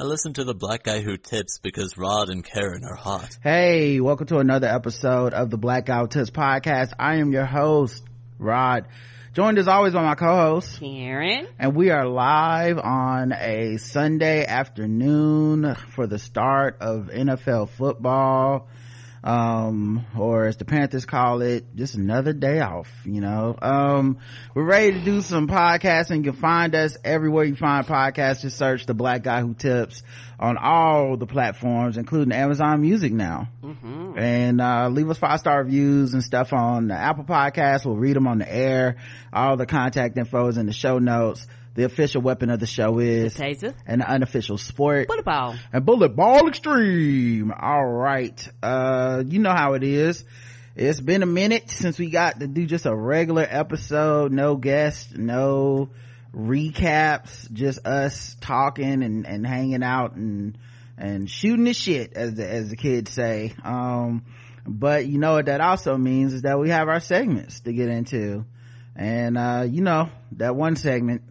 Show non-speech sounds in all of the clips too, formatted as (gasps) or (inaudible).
I listen to the black guy who tips because Rod and Karen are hot. Hey, welcome to another episode of the Black Guy Who Tips podcast. I am your host, Rod. Joined as always by my co-host, Karen. And we are live on a Sunday afternoon for the start of NFL football um or as the panthers call it just another day off you know? Um we're ready to do some podcasting. You can find us everywhere you find podcasts. Just search the black guy who tips on all the platforms including amazon music now. Mm-hmm. and uh leave us five star reviews and stuff on the apple podcast we'll read them on the air. All the contact info is in the show notes the official weapon of the show is the taser. and the unofficial sport. Bullet ball. And bullet ball extreme. All right. Uh you know how it is. It's been a minute since we got to do just a regular episode. No guests no recaps. Just us talking and and hanging out and and shooting the shit as the, as the kids say. Um but you know what that also means is that we have our segments to get into. And uh you know that one segment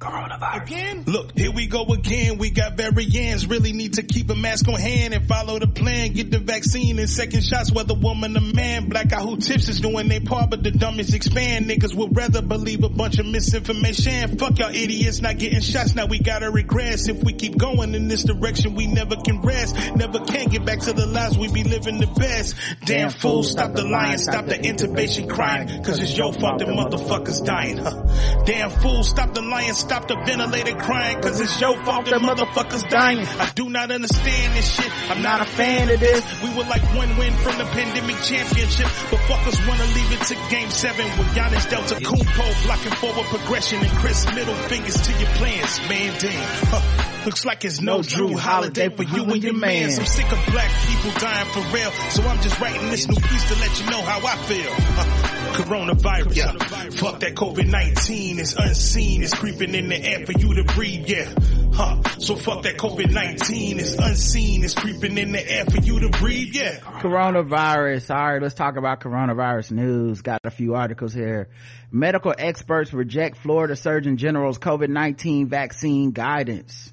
Coronavirus. Again? Look, here we go again. We got variants. Really need to keep a mask on hand and follow the plan. Get the vaccine and second shots, whether woman or man. Black guy who tips is doing their part, but the dumbest expand. Niggas would rather believe a bunch of misinformation. Fuck y'all idiots not getting shots. Now we gotta regress. If we keep going in this direction, we never can rest. Never can get back to the lives we be living the best. Damn fool, stop the lying, stop the intubation crying. Cause it's your fault the motherfuckers dying. Huh. Damn fool, stop the lying, stop the ventilator crying cause it's your fault that motherfuckers dying. I do not understand this shit. I'm not a fan of this. We were like one win from the pandemic championship, but fuckers wanna leave it to game seven with Giannis Delta Kumpo blocking forward progression and Chris middle fingers to your plans. Man, damn. Huh. Looks like it's no, no Jrue Holiday for you and your man. I'm sick of black people dying for real, so I'm just writing this new piece to let you know how I feel. Coronavirus, yeah. Fuck that COVID-19, it's unseen, it's creeping in the air for you to breathe, yeah. Huh. So fuck that COVID-19, it's unseen, it's creeping in the air for you to breathe, yeah. Coronavirus, alright, let's talk about coronavirus news. Got a few articles here. Medical experts reject Florida Surgeon General's COVID-19 vaccine guidance.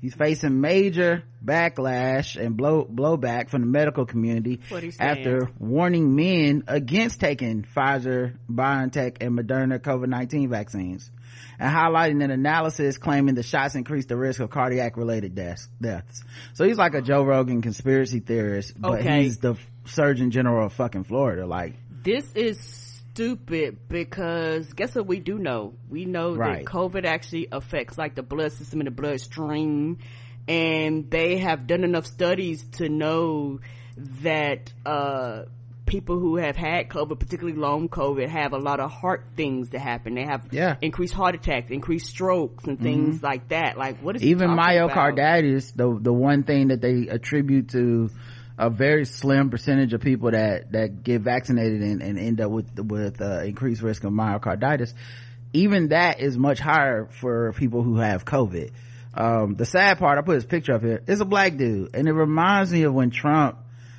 He's facing major backlash and blow blowback from the medical community after warning men against taking Pfizer, BioNTech, and Moderna COVID-19 vaccines and highlighting an analysis claiming the shots increase the risk of cardiac related deaths. deaths. So he's like a Joe Rogan conspiracy theorist, but okay. he's the Surgeon General of fucking Florida. Like this is stupid because guess what we do know? We know right. that COVID actually affects like the blood system and the bloodstream and they have done enough studies to know that uh, people who have had COVID, particularly long COVID, have a lot of heart things that happen. They have yeah. increased heart attacks, increased strokes, and things mm-hmm. like that. Like what is even myocarditis? About? The the one thing that they attribute to a very slim percentage of people that that get vaccinated and, and end up with with uh, increased risk of myocarditis. Even that is much higher for people who have COVID um, the sad part, I put his picture up here it's a black dude. And it reminds me of when Trump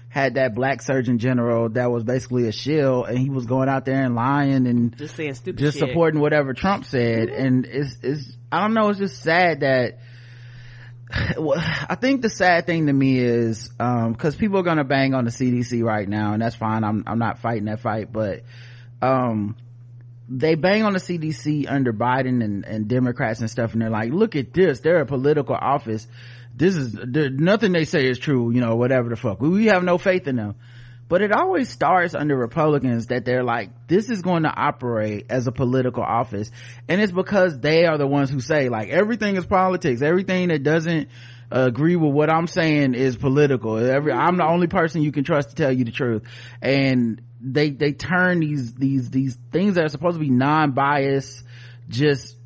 had that black surgeon general that was basically a shill and he was going out there and lying and just saying stupid just shit. supporting whatever Trump said. Mm-hmm. And it's, it's, I don't know, it's just sad that, (sighs) I think the sad thing to me is, um, cause people are gonna bang on the CDC right now and that's fine. I'm, I'm not fighting that fight, but, um, they bang on the CDC under Biden and, and Democrats and stuff, and they're like, look at this, they're a political office. This is, nothing they say is true, you know, whatever the fuck. We have no faith in them. But it always starts under Republicans that they're like, this is going to operate as a political office. And it's because they are the ones who say, like, everything is politics. Everything that doesn't agree with what I'm saying is political. Every, I'm the only person you can trust to tell you the truth. And they they turn these these these things that are supposed to be non-biased just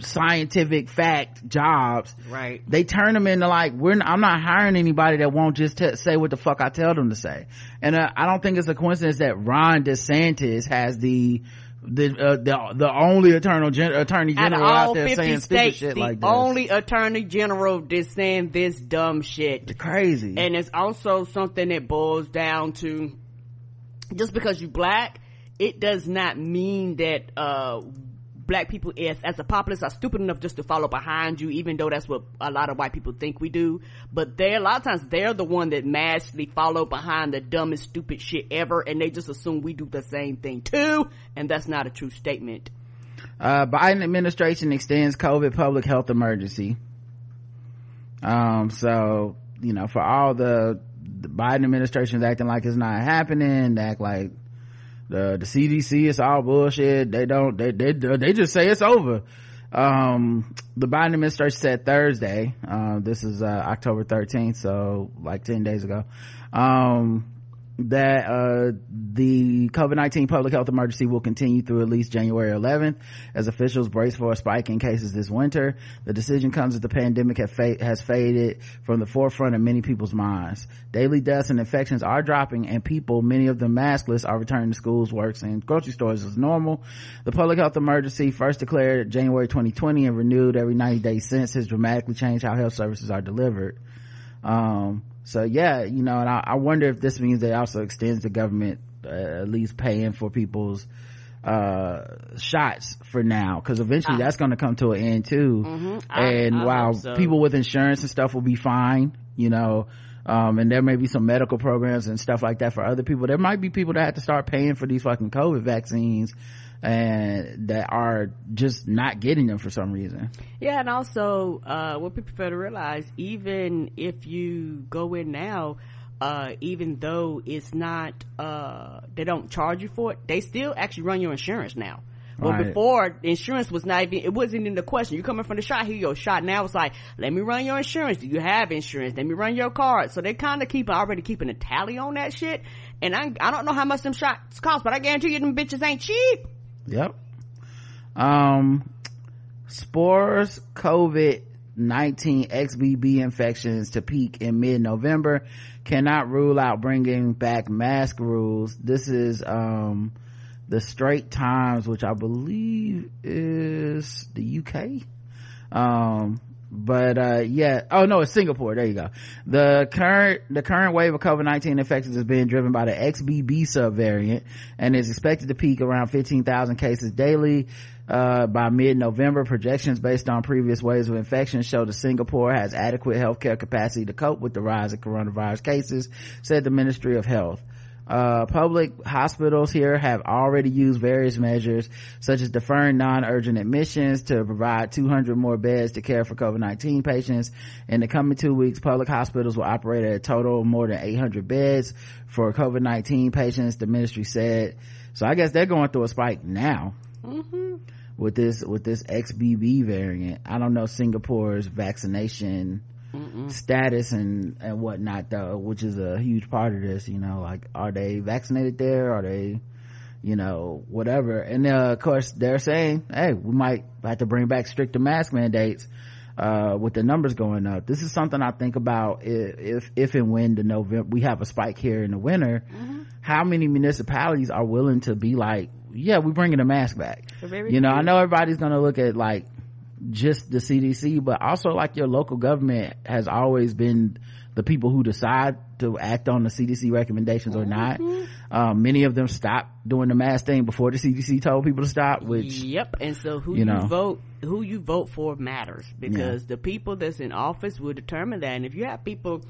scientific fact jobs right they turn them into like we're i'm not hiring anybody that won't just t- say what the fuck i tell them to say and uh, i don't think it's a coincidence that ron desantis has the the uh, the the only eternal gen- attorney general out, out there saying states, shit the like this. only attorney general that's saying this dumb shit. It's crazy. And it's also something that boils down to just because you black it does not mean that uh black people as, as a populace are stupid enough just to follow behind you, even though that's what a lot of white people think we do. But they're, a lot of times they're the one that massively follow behind the dumbest, stupid shit ever, and they just assume we do the same thing too, and that's not a true statement. Uh, Biden administration extends COVID public health emergency. Um, so, you know, for all the, the Biden administration is acting like it's not happening, act like the the cdc is all bullshit. They don't they they, they just say it's over. Um, the biden administration said thursday uh, this is uh, october 13th so like 10 days ago. Um, that uh, the COVID-19 public health emergency will continue through at least January 11th as officials brace for a spike in cases this winter. The decision comes as the pandemic fa- has faded from the forefront of many people's minds. Daily deaths and infections are dropping and people, many of them maskless, are returning to schools, works, and grocery stores as normal. The public health emergency first declared January 2020 and renewed every 90 days since has dramatically changed how health services are delivered. Um, so yeah you know and I, I, wonder if this means that also extends the government uh, at least paying for people's uh, shots for now because eventually that's going to come to an end too mm-hmm. and I, I while so. people with insurance and stuff will be fine you know um, and there may be some medical programs and stuff like that for other people there might be people that have to start paying for these fucking covid vaccines and that are just not getting them for some reason. Yeah, and also uh, what people fail to realize, even if you go in now, uh, even though it's not, uh, they don't charge you for it, they still actually run your insurance now. Well, right. before insurance was not even, it wasn't in the question. You coming from the shot, here your shot. Now it's like, let me run your insurance. Do you have insurance? Let me run your card. So they kind of keep already keeping a tally on that shit. And I, I don't know how much them shots cost, but I guarantee you them bitches ain't cheap. Yep. Um, S'pore's COVID-19 XBB infections to peak in mid-November cannot rule out bringing back mask rules. This is, um, the Straits Times, which I believe is the UK. Um, but uh yeah. Oh no it's singapore. There you go. The current the current wave of covid-19 infections is being driven by the xbb subvariant and is expected to peak around 15,000 cases daily uh, by mid-November, projections based on previous waves of infection show that Singapore has adequate healthcare capacity to cope with the rise of coronavirus cases, said the Ministry of Health. Uh, public hospitals here have already used various measures such as deferring non-urgent admissions to provide 200 more beds to care for COVID-19 patients. In the coming two weeks, public hospitals will operate at a total of more than 800 beds for COVID-19 patients, the ministry said. So I guess they're going through a spike now. Mm-hmm. With this, with this XBB variant. I don't know Singapore's vaccination Mm-mm. status and and whatnot though which is a huge part of this you know like are they vaccinated there? Are they you know whatever. And uh, of course they're saying hey we might have to bring back stricter mask mandates uh, with the numbers going up. This is something i think about if if, if and when the november we have a spike here in the winter. Mm-hmm. how many municipalities are willing to be like yeah we're bringing the mask back? You know i know everybody's gonna look at like just the CDC, but also like your local government has always been the people who decide to act on the CDC recommendations or not. Mm-hmm. Um, many of them stopped doing the mask thing before the CDC told people to stop, which. Yep. And so who you, know, you vote, who you vote for matters because yeah. the people that's in office will determine that. And if you have people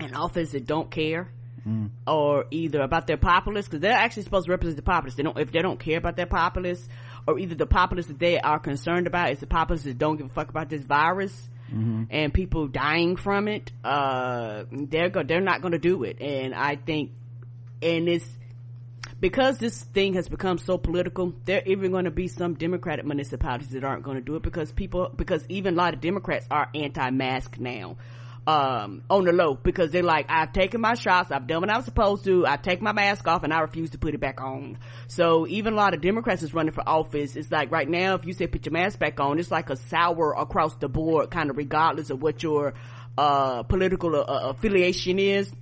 in office that don't care, Mm. or either about their populace because they're actually supposed to represent the populace. They don't if they don't care about their populace or either the populace that they are concerned about is the populace that don't give a fuck about this virus mm-hmm. and people dying from it uh, they're go- they're not going to do it and i think and it's because this thing has become so political there even going to be some democratic municipalities that aren't going to do it because people because even a lot of democrats are anti-mask now um, on the low because they're like, I've taken my shots, I've done what I was supposed to, I take my mask off and I refuse to put it back on. So even a lot of Democrats is running for office. It's like right now, if you say put your mask back on, it's like a sour across the board, kind of regardless of what your, uh, political uh, affiliation is.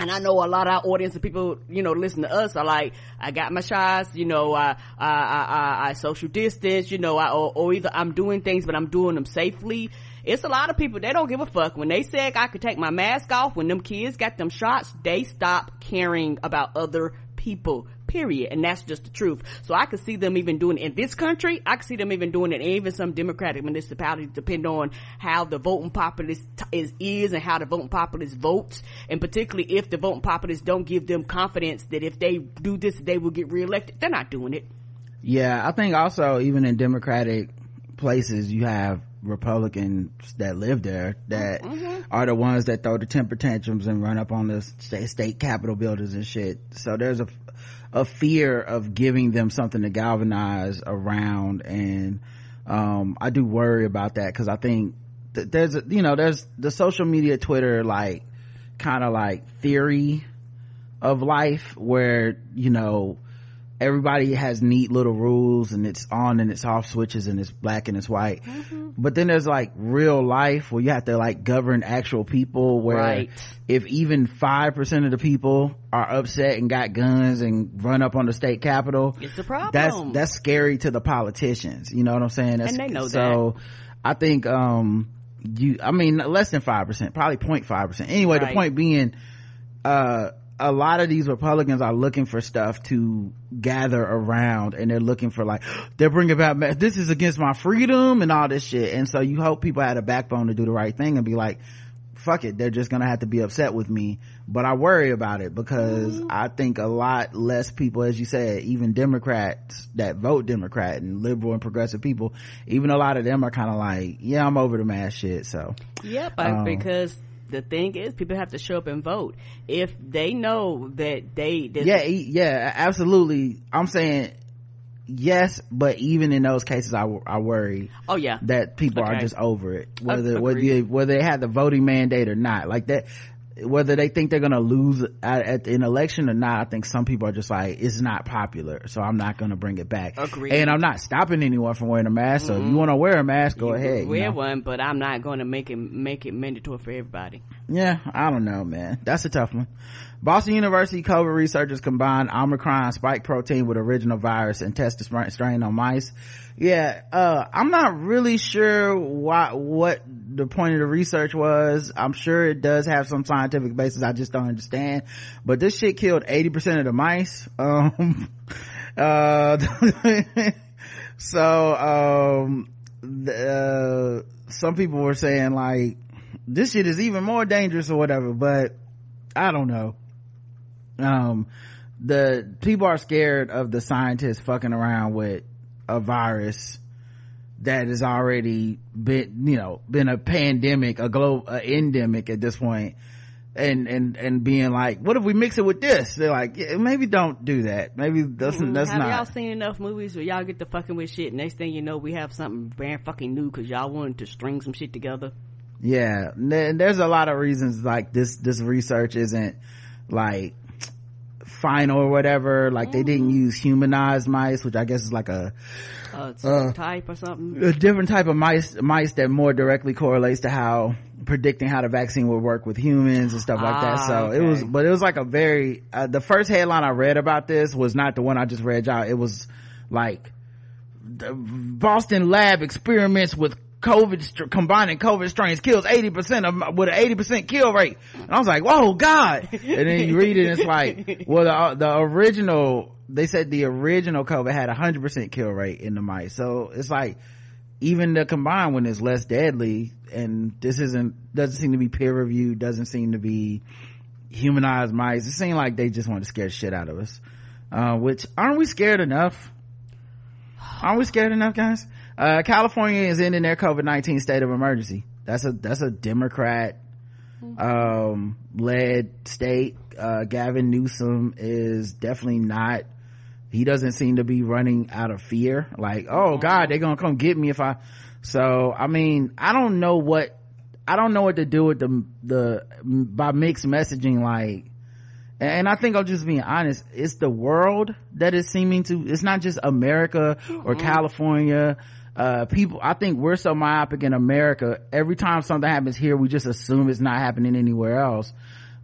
And I know a lot of our audience of people, you know, listen to us are like, I got my shots, you know, I, I, I, I social distance, you know, I, or, or either I'm doing things, but I'm doing them safely it's a lot of people they don't give a fuck when they said i could take my mask off when them kids got them shots they stop caring about other people period. And that's just the truth. So I could see them even doing it in this country. I could see them even doing it even some democratic municipalities, depending on how the voting populace is, is and how the voting populace votes. And particularly if the voting populace don't give them confidence that if they do this, they will get reelected. They're not doing it. Yeah. I think also even in democratic places, you have Republicans that live there that mm-hmm. are the ones that throw the temper tantrums and run up on the state, state capitol buildings and shit. So there's a, a fear of giving them something to galvanize around. And, um, I do worry about that because I think that there's, a, you know, there's the social media, Twitter, like kind of like theory of life where, you know, everybody has neat little rules and it's on and it's off switches and it's black and it's white mm-hmm. but then there's like real life where you have to like govern actual people where right. if even 5% of the people are upset and got guns and run up on the state capitol it's a problem that's that's scary to the politicians you know what i'm saying that's, and they know so that. i think um you i mean less than 5% probably 0.5% anyway right. the point being uh a lot of these Republicans are looking for stuff to gather around and they're looking for like, (gasps) they're bringing about, this is against my freedom and all this shit. And so you hope people had a backbone to do the right thing and be like, fuck it, they're just gonna have to be upset with me. But I worry about it because mm-hmm. I think a lot less people, as you said, even Democrats that vote Democrat and liberal and progressive people, even a lot of them are kind of like, yeah, I'm over the mass shit. So, yep, um, because the thing is people have to show up and vote. If they know that they yeah yeah absolutely. I'm saying yes but even in those cases i, I worry oh yeah. that people okay. are just over it whether whether, you, whether they have the voting mandate or not. Like that whether they think they're gonna lose at, at, an election or not, I think some people are just like, it's not popular, so I'm not gonna bring it back. Agreed. And I'm not stopping anyone from wearing a mask. So mm-hmm. if you want to wear a mask, go you ahead. Wear you know? one, but I'm not going to make it make it mandatory for everybody. Yeah, I don't know, man. That's a tough one. Boston University COVID researchers combined Omicron spike protein with original virus and tested strain on mice. Yeah, uh, I'm not really sure why, what the point of the research was. I'm sure it does have some scientific basis. I just don't understand. But this shit killed 80% of the mice. Um, (laughs) uh, (laughs) so, um, the, uh, some people were saying like, this shit is even more dangerous or whatever, but I don't know um the people are scared of the scientists fucking around with a virus that has already been you know been a pandemic a global endemic at this point. And and and being like what if we mix it with this? They're like yeah, maybe don't do that. Maybe that's mm-hmm. that's have not. y'all seen enough movies where y'all get to fucking with shit next thing you know we have something brand fucking new because y'all wanted to string some shit together? Yeah. And there's a lot of reasons like this this research isn't like final or whatever like they didn't mm-hmm. use humanized mice which i guess is like a uh, uh, type or something a different type of mice mice that more directly correlates to how predicting how the vaccine would work with humans and stuff like ah, that so okay. it was but it was like a very uh, the first headline i read about this was not the one i just read y'all it was like the boston lab experiments with COVID, combining COVID strains kills 80% of, with an 80% kill rate. And I was like, whoa, God. And then you read it and it's like, well, the, the original, they said the original COVID had a 100% kill rate in the mice. So it's like, even the combined one is less deadly and this isn't, doesn't seem to be peer reviewed, doesn't seem to be humanized mice. It seemed like they just wanted to scare shit out of us. Uh, which aren't we scared enough? Aren't we scared enough, guys? Uh, California is ending their COVID-19 state of emergency. That's a, that's a Democrat, um, led state. Uh, Gavin Newsom is definitely not, he doesn't seem to be running out of fear. Like, oh God, they're gonna come get me if I, so, I mean, I don't know what, I don't know what to do with the, the, by mixed messaging, like, and I think I'm just being honest. It's the world that is seeming to, it's not just America or mm-hmm. California. Uh, people i think we're so myopic in america. Every time something happens here we just assume it's not happening anywhere else.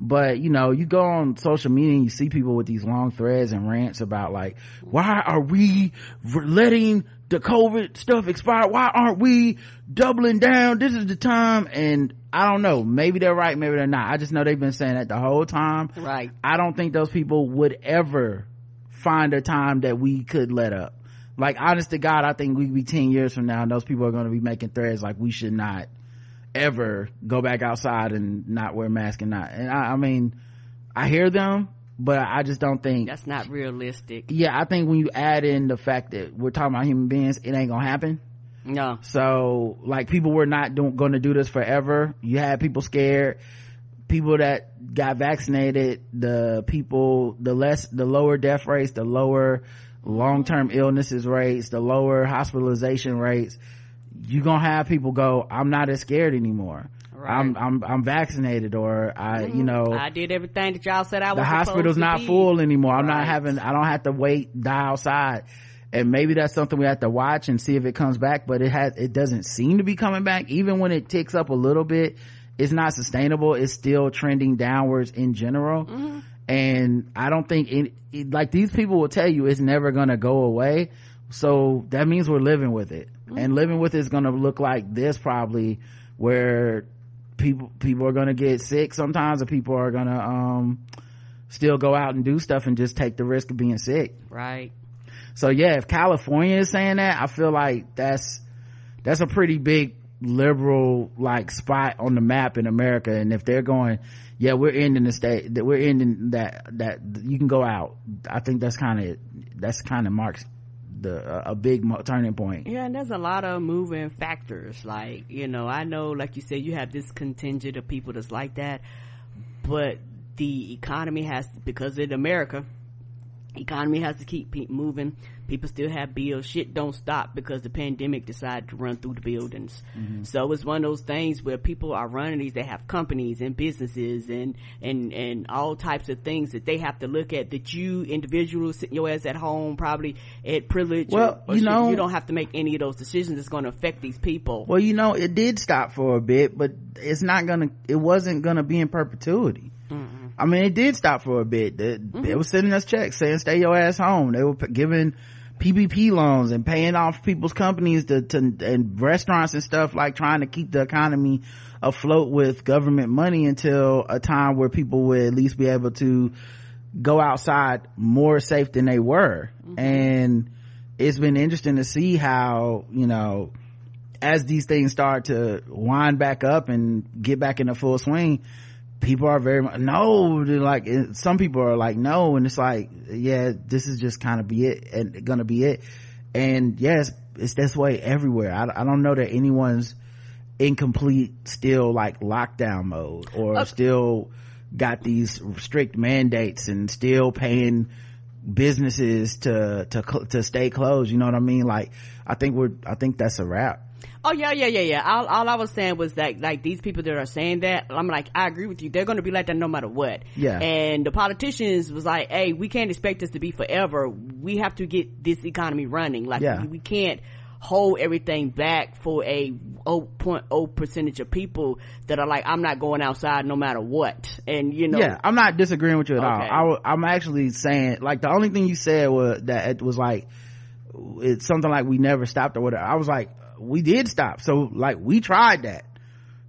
But you know you go on social media and you see people with these long threads and rants about like why are we letting the covid stuff expire? Why aren't we doubling down? This is the time. And i don't know. Maybe they're right maybe they're not. I just know they've been saying that the whole time. Right. I don't think those people would ever find a time that we could let up. Like honest to god i think we'd be 10 years from now and those people are going to be making threads like we should not ever go back outside and not wear mask and not and I, I mean i hear them but i just don't think that's not realistic. Yeah i think when you add in the fact that we're talking about human beings it ain't gonna happen no so like people were not doing going to do this forever. You had people scared. People that got vaccinated the people the less the lower death rates the lower long-term illnesses rates the lower hospitalization rates You're gonna have people go i'm not as scared anymore. Right. i'm i'm i'm vaccinated or i mm-hmm. you know i did everything that y'all said i was the hospital's not be. full anymore. I'm not having i don't have to wait die outside and maybe that's something we have to watch and see if it comes back but it has it doesn't seem to be coming back. Even when it ticks up a little bit it's not sustainable. It's still trending downwards in general. Mm-hmm. And i don't think it, it, like these people will tell you it's never gonna go away. So that means we're living with it. Mm-hmm. and living with it is gonna look like this probably where people people are gonna get sick sometimes or people are gonna um still go out and do stuff and just take the risk of being sick. Right so yeah if california is saying that i feel like that's that's a pretty big liberal like spot on the map in america. And if they're going yeah we're ending the state that we're ending that that you can go out. I think that's kind of that's kind of marks the a big turning point. Yeah and there's a lot of moving factors. Like you know i know like you said you have this contingent of people that's like that but the economy has because in america economy has to keep moving. People still have bills. Shit don't stop because the pandemic decided to run through the buildings. Mm-hmm. so it's one of those things where people are running these they have companies and businesses and and and all types of things that they have to look at that you individuals sitting your ass at home probably at privilege well or, or you know you don't have to make any of those decisions. It's going to affect these people. Well you know it did stop for a bit but it's not gonna it wasn't gonna be in perpetuity. Mm-hmm. I mean, it did stop for a bit. They, mm-hmm. they were sending us checks saying, stay your ass home. They were giving PPP loans and paying off people's companies to, to, and restaurants and stuff like trying to keep the economy afloat with government money until a time where people would at least be able to go outside more safe than they were. Mm-hmm. And it's been interesting to see how, you know, as these things start to wind back up and get back in the full swing, people are very much no like eh, some people are like no and it's like yeah this is just kind of be it and gonna be it. And yes it's this way everywhere. I, I don't know that anyone's incomplete still like lockdown mode or okay. still got these strict mandates and still paying businesses to to to stay closed you know what i mean? Like i think we're i think that's a wrap Oh yeah, yeah, yeah, yeah. All, all I was saying was that like these people that are saying that, I'm like, I agree with you. They're going to be like that no matter what. Yeah. And the politicians was like, hey, we can't expect this to be forever. We have to get this economy running. Like yeah. we, can't hold everything back for a 0.0 percentage of people that are like, I'm not going outside no matter what. And you know. Yeah, I'm not disagreeing with you at okay. all. I, I'm actually saying, like, the only thing you said was that it was like, it's something like we never stopped or whatever. I was like, we did stop. So like we tried that.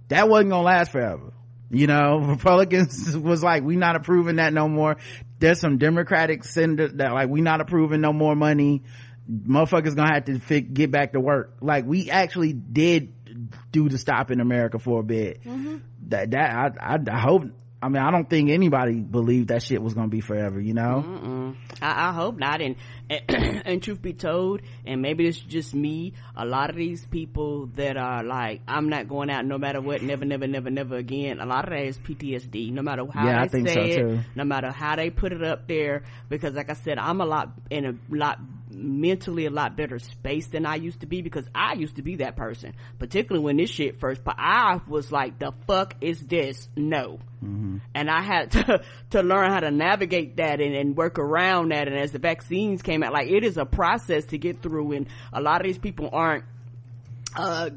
That wasn't gonna last forever. You know, (laughs) Republicans was like, we not approving that no more. There's some Democratic senators that like, we not approving no more money. Motherfuckers gonna have to fit, get back to work. Like we actually did do the stop in America for a bit. Mm-hmm. That, that, I, I, I hope I mean, I don't think anybody believed that shit was gonna be forever, you know? I, I, hope not. And, (clears throat) and, truth be told, and maybe it's just me, a lot of these people that are like, I'm not going out no matter what, never, never, never, never again. A lot of that is PTSD, no matter how yeah, they say so it, too. no matter how they put it up there. Because like I said, I'm a lot, in a lot mentally a lot better space than I used to be because I used to be that person, particularly when this shit first, but I was like, the fuck is this? No. Mm-hmm. And I had (laughs) to, to learn how to navigate that and, and work around that. And as the vaccines came out, like it is a process to get through and a lot of these people aren't, uh,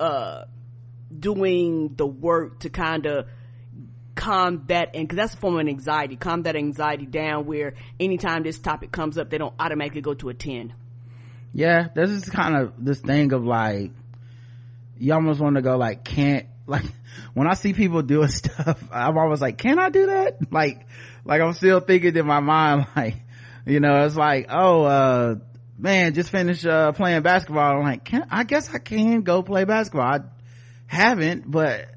uh, doing the work to kind of calm that and because that's a form of anxiety. Calm that anxiety down where anytime this topic comes up they don't automatically go to a 10 yeah this is kind of this thing of like you almost want to go like can't (laughs) like when i see people doing (laughs) stuff i'm always like can i do that? (laughs) Like like i'm still thinking in my mind like you know it's like oh uh man just finished uh playing basketball. I'm like can i guess i can go play basketball. I haven't but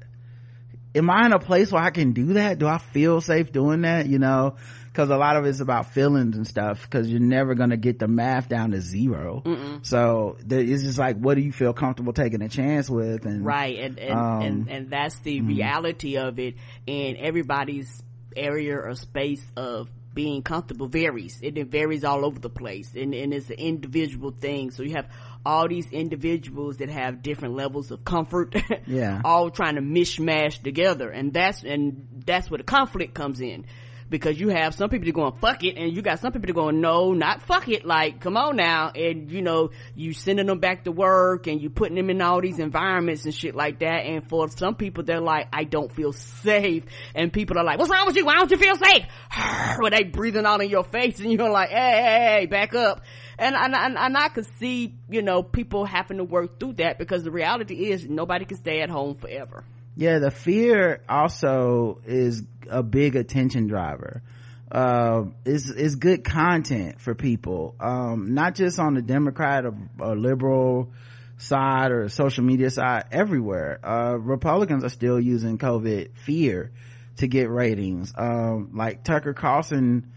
am i in a place where i can do that? Do i feel safe doing that? You know because a lot of it's about feelings and stuff because you're never going to get the math down to 0 Mm-mm. so it's just like what do you feel comfortable taking a chance with? And right and and, um, and, and, that's the mm-hmm. reality of it and everybody's area or space of being comfortable varies. And it varies all over the place and, and it's an individual thing. So you have all these individuals that have different levels of comfort (laughs) yeah. all trying to mishmash together. And that's and that's where the conflict comes in. Because you have some people that are going fuck it and you got some people that are going no not fuck it. Like come on now. And you know you sending them back to work and you putting them in all these environments and shit like that. And for some people they're like I don't feel safe. And people are like what's wrong with you? Why don't you feel safe? (sighs) When they breathing out in your face and you're like hey, hey, hey back up and, and, and, and I could see, you know, people having to work through that because the reality is nobody can stay at home forever. Yeah, the fear also is a big attention driver. Uh, is is good content for people, um, not just on the Democrat or, or, liberal side or social media side, everywhere. Uh, Republicans are still using COVID fear to get ratings. Um, like Tucker Carlson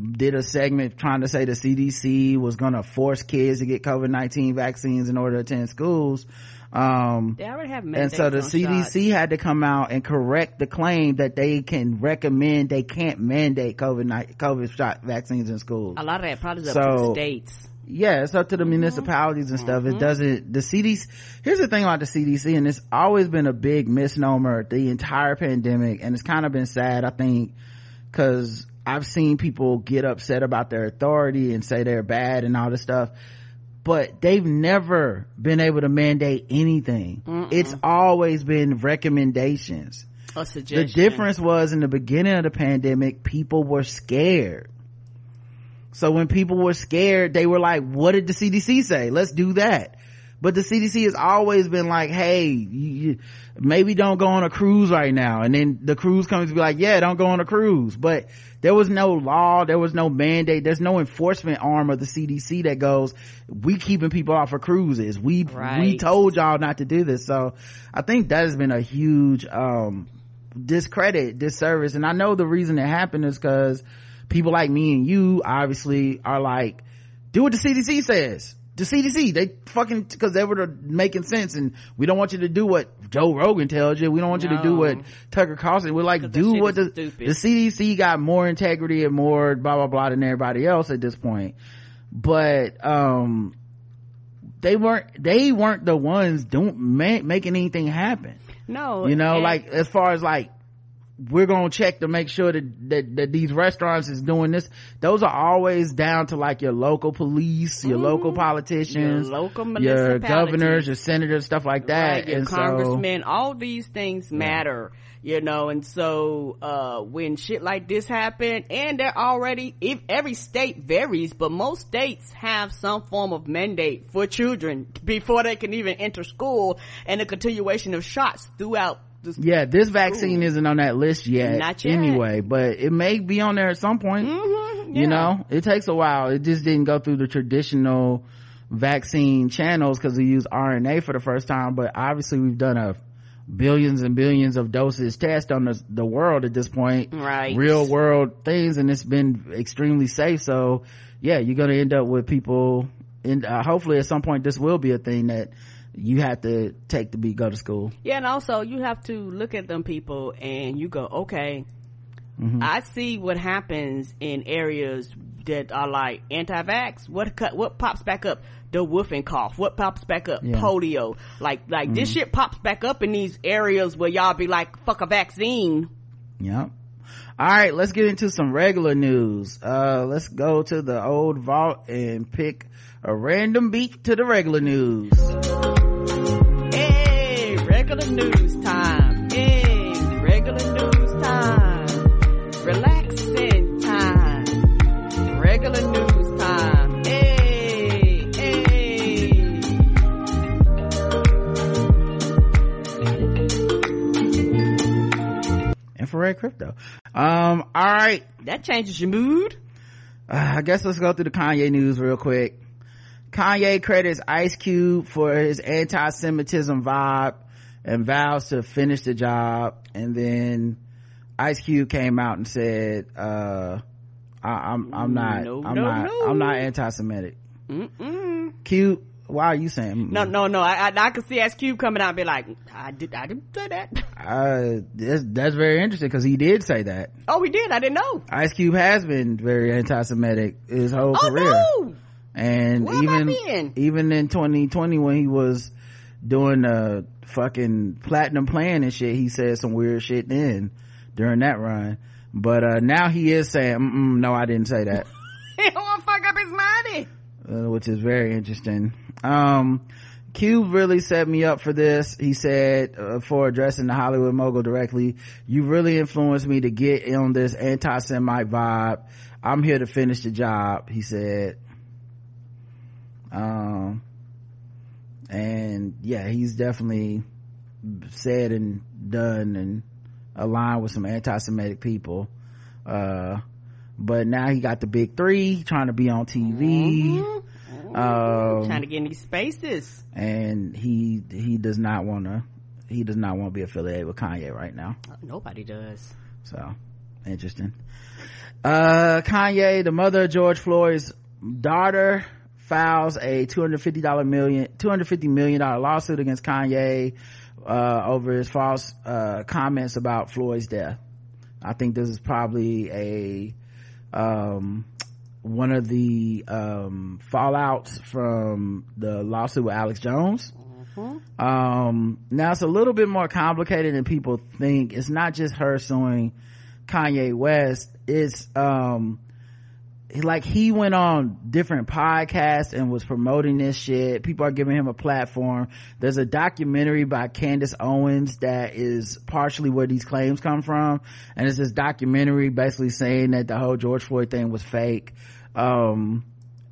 did a segment trying to say the CDC was going to force kids to get COVID-19 vaccines in order to attend schools um, they already have and so the CDC had to come out and correct the claim that they can recommend, they can't mandate COVID COVID shot vaccines in schools. A lot of that probably is so, up to the states. Yeah, it's up to the mm-hmm. municipalities and stuff. Mm-hmm. It doesn't, the CDC, here's the thing about the CDC, and it's always been a big misnomer the entire pandemic, and it's kind of been sad, I think, cause I've seen people get upset about their authority and say they're bad and all this stuff but they've never been able to mandate anything. Mm-mm. It's always been recommendations. A suggestion. The difference was in the beginning of the pandemic, people were scared. So when people were scared, they were like, what did the CDC say? Let's do that. But the CDC has always been like, hey, you, maybe don't go on a cruise right now. And then the cruise comes to be like, yeah, don't go on a cruise. But there was no law, there was no mandate, there's no enforcement arm of the CDC that goes, we keeping people off of cruises. We, right. we told y'all not to do this. So I think that has been a huge, um, discredit, disservice. And I know the reason it happened is because people like me and you obviously are like, do what the CDC says the CDC, they fucking, cause they were making sense and we don't want you to do what Joe Rogan tells you. We don't want no. you to do what Tucker Carlson. We're like, do what the, the CDC got more integrity and more blah, blah, blah than everybody else at this point. But, um, they weren't, they weren't the ones doing, making anything happen. No. You know, like, as far as like, we're gonna check to make sure that, that, that these restaurants is doing this those are always down to like your local police your mm-hmm. local politicians your local your governors your senators stuff like that right, your and congressmen so, all these things matter yeah. you know and so uh, when shit like this happen and they're already if every state varies but most states have some form of mandate for children before they can even enter school and a continuation of shots throughout this yeah this vaccine isn't on that list yet, Not yet. anyway but it may be on there at some point mm-hmm, yeah. you know? It takes a while. It just didn't go through the traditional vaccine channels because we use rna for the first time but obviously we've done a billions and billions of doses test on the, the world at this point. Right. Real world things and it's been extremely safe. So yeah you're gonna end up with people and uh, hopefully at some point this will be a thing that you have to take the beat go to school. Yeah and also you have to look at them people and you go okay mm-hmm. i see what happens in areas that are like anti-vax. What cut what pops back up? The whooping cough. What pops back up? Yeah. polio. Like like mm-hmm. this shit pops back up in these areas where y'all be like fuck a vaccine. Yep. All right let's get into some regular news. Uh let's go to the old vault and pick a random beat to the regular news news time. Hey, regular news time. Relaxing time. Regular news time. Hey, hey. Infrared crypto. Um, all right. That changes your mood. uh, i guess let's go through the kanye news real quick kanye credits ice cube for his anti-semitism vibe and vows to finish the job and then ice cube came out and said uh, I, am I'm, I'm not no, i'm no, not no. i'm not anti-semitic. Mm-mm. cube why are you saying no no no. I i, I could see ice cube coming out and be like i did i didn't say that. (laughs) Uh that's, that's very interesting because he did say that. Oh he did? I didn't know. Ice cube has been very anti-semitic his whole oh, career. no! and Where even even in 2020 when he was doing the fucking platinum plan and shit he said some weird shit then during that run but uh now he is saying no i didn't say that (laughs) he don't want to fuck up his money uh, which is very interesting um Cube really set me up for this. He said, uh, for addressing the Hollywood mogul directly, you really influenced me to get on this anti-Semite vibe. I'm here to finish the job, he said. Um, and yeah, he's definitely said and done and aligned with some anti-Semitic people. Uh, but now he got the big three trying to be on TV. Mm-hmm. Um, trying to get in these spaces. and he he does not want to he does not want to be affiliated with kanye right now. Uh, nobody does. So interesting. Uh kanye the mother of george floyd's daughter files a 250 dollar million 250 million dollar lawsuit against kanye uh, over his false uh, comments about floyd's death. I think this is probably a um, one of the um, fallouts from the lawsuit with alex jones. Mm-hmm. um, now it's a little bit more complicated than people think. It's not just her suing kanye west. It's um, like he went on different podcasts and was promoting this shit. People are giving him a platform. There's a documentary by Candace Owens that is partially where these claims come from. And it's this documentary basically saying that the whole George Floyd thing was fake. Um,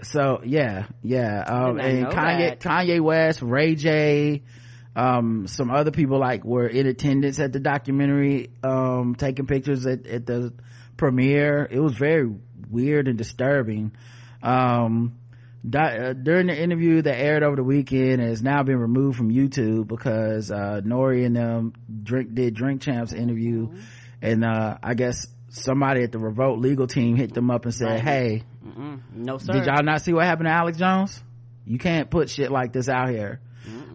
so yeah, yeah. Um, and Kanye, that. Kanye West, Ray J, um, some other people like were in attendance at the documentary, um, taking pictures at, at the premiere. It was very weird and disturbing. Um, uh, during the interview that aired over the weekend has now been removed from YouTube because, uh, Nori and them drink, did Drink Champs interview. Mm-hmm. And, uh, I guess somebody at the Revolt legal team hit them up and said, right. hey, Mm-mm. no sir. Did y'all not see what happened to Alex Jones? You can't put shit like this out here.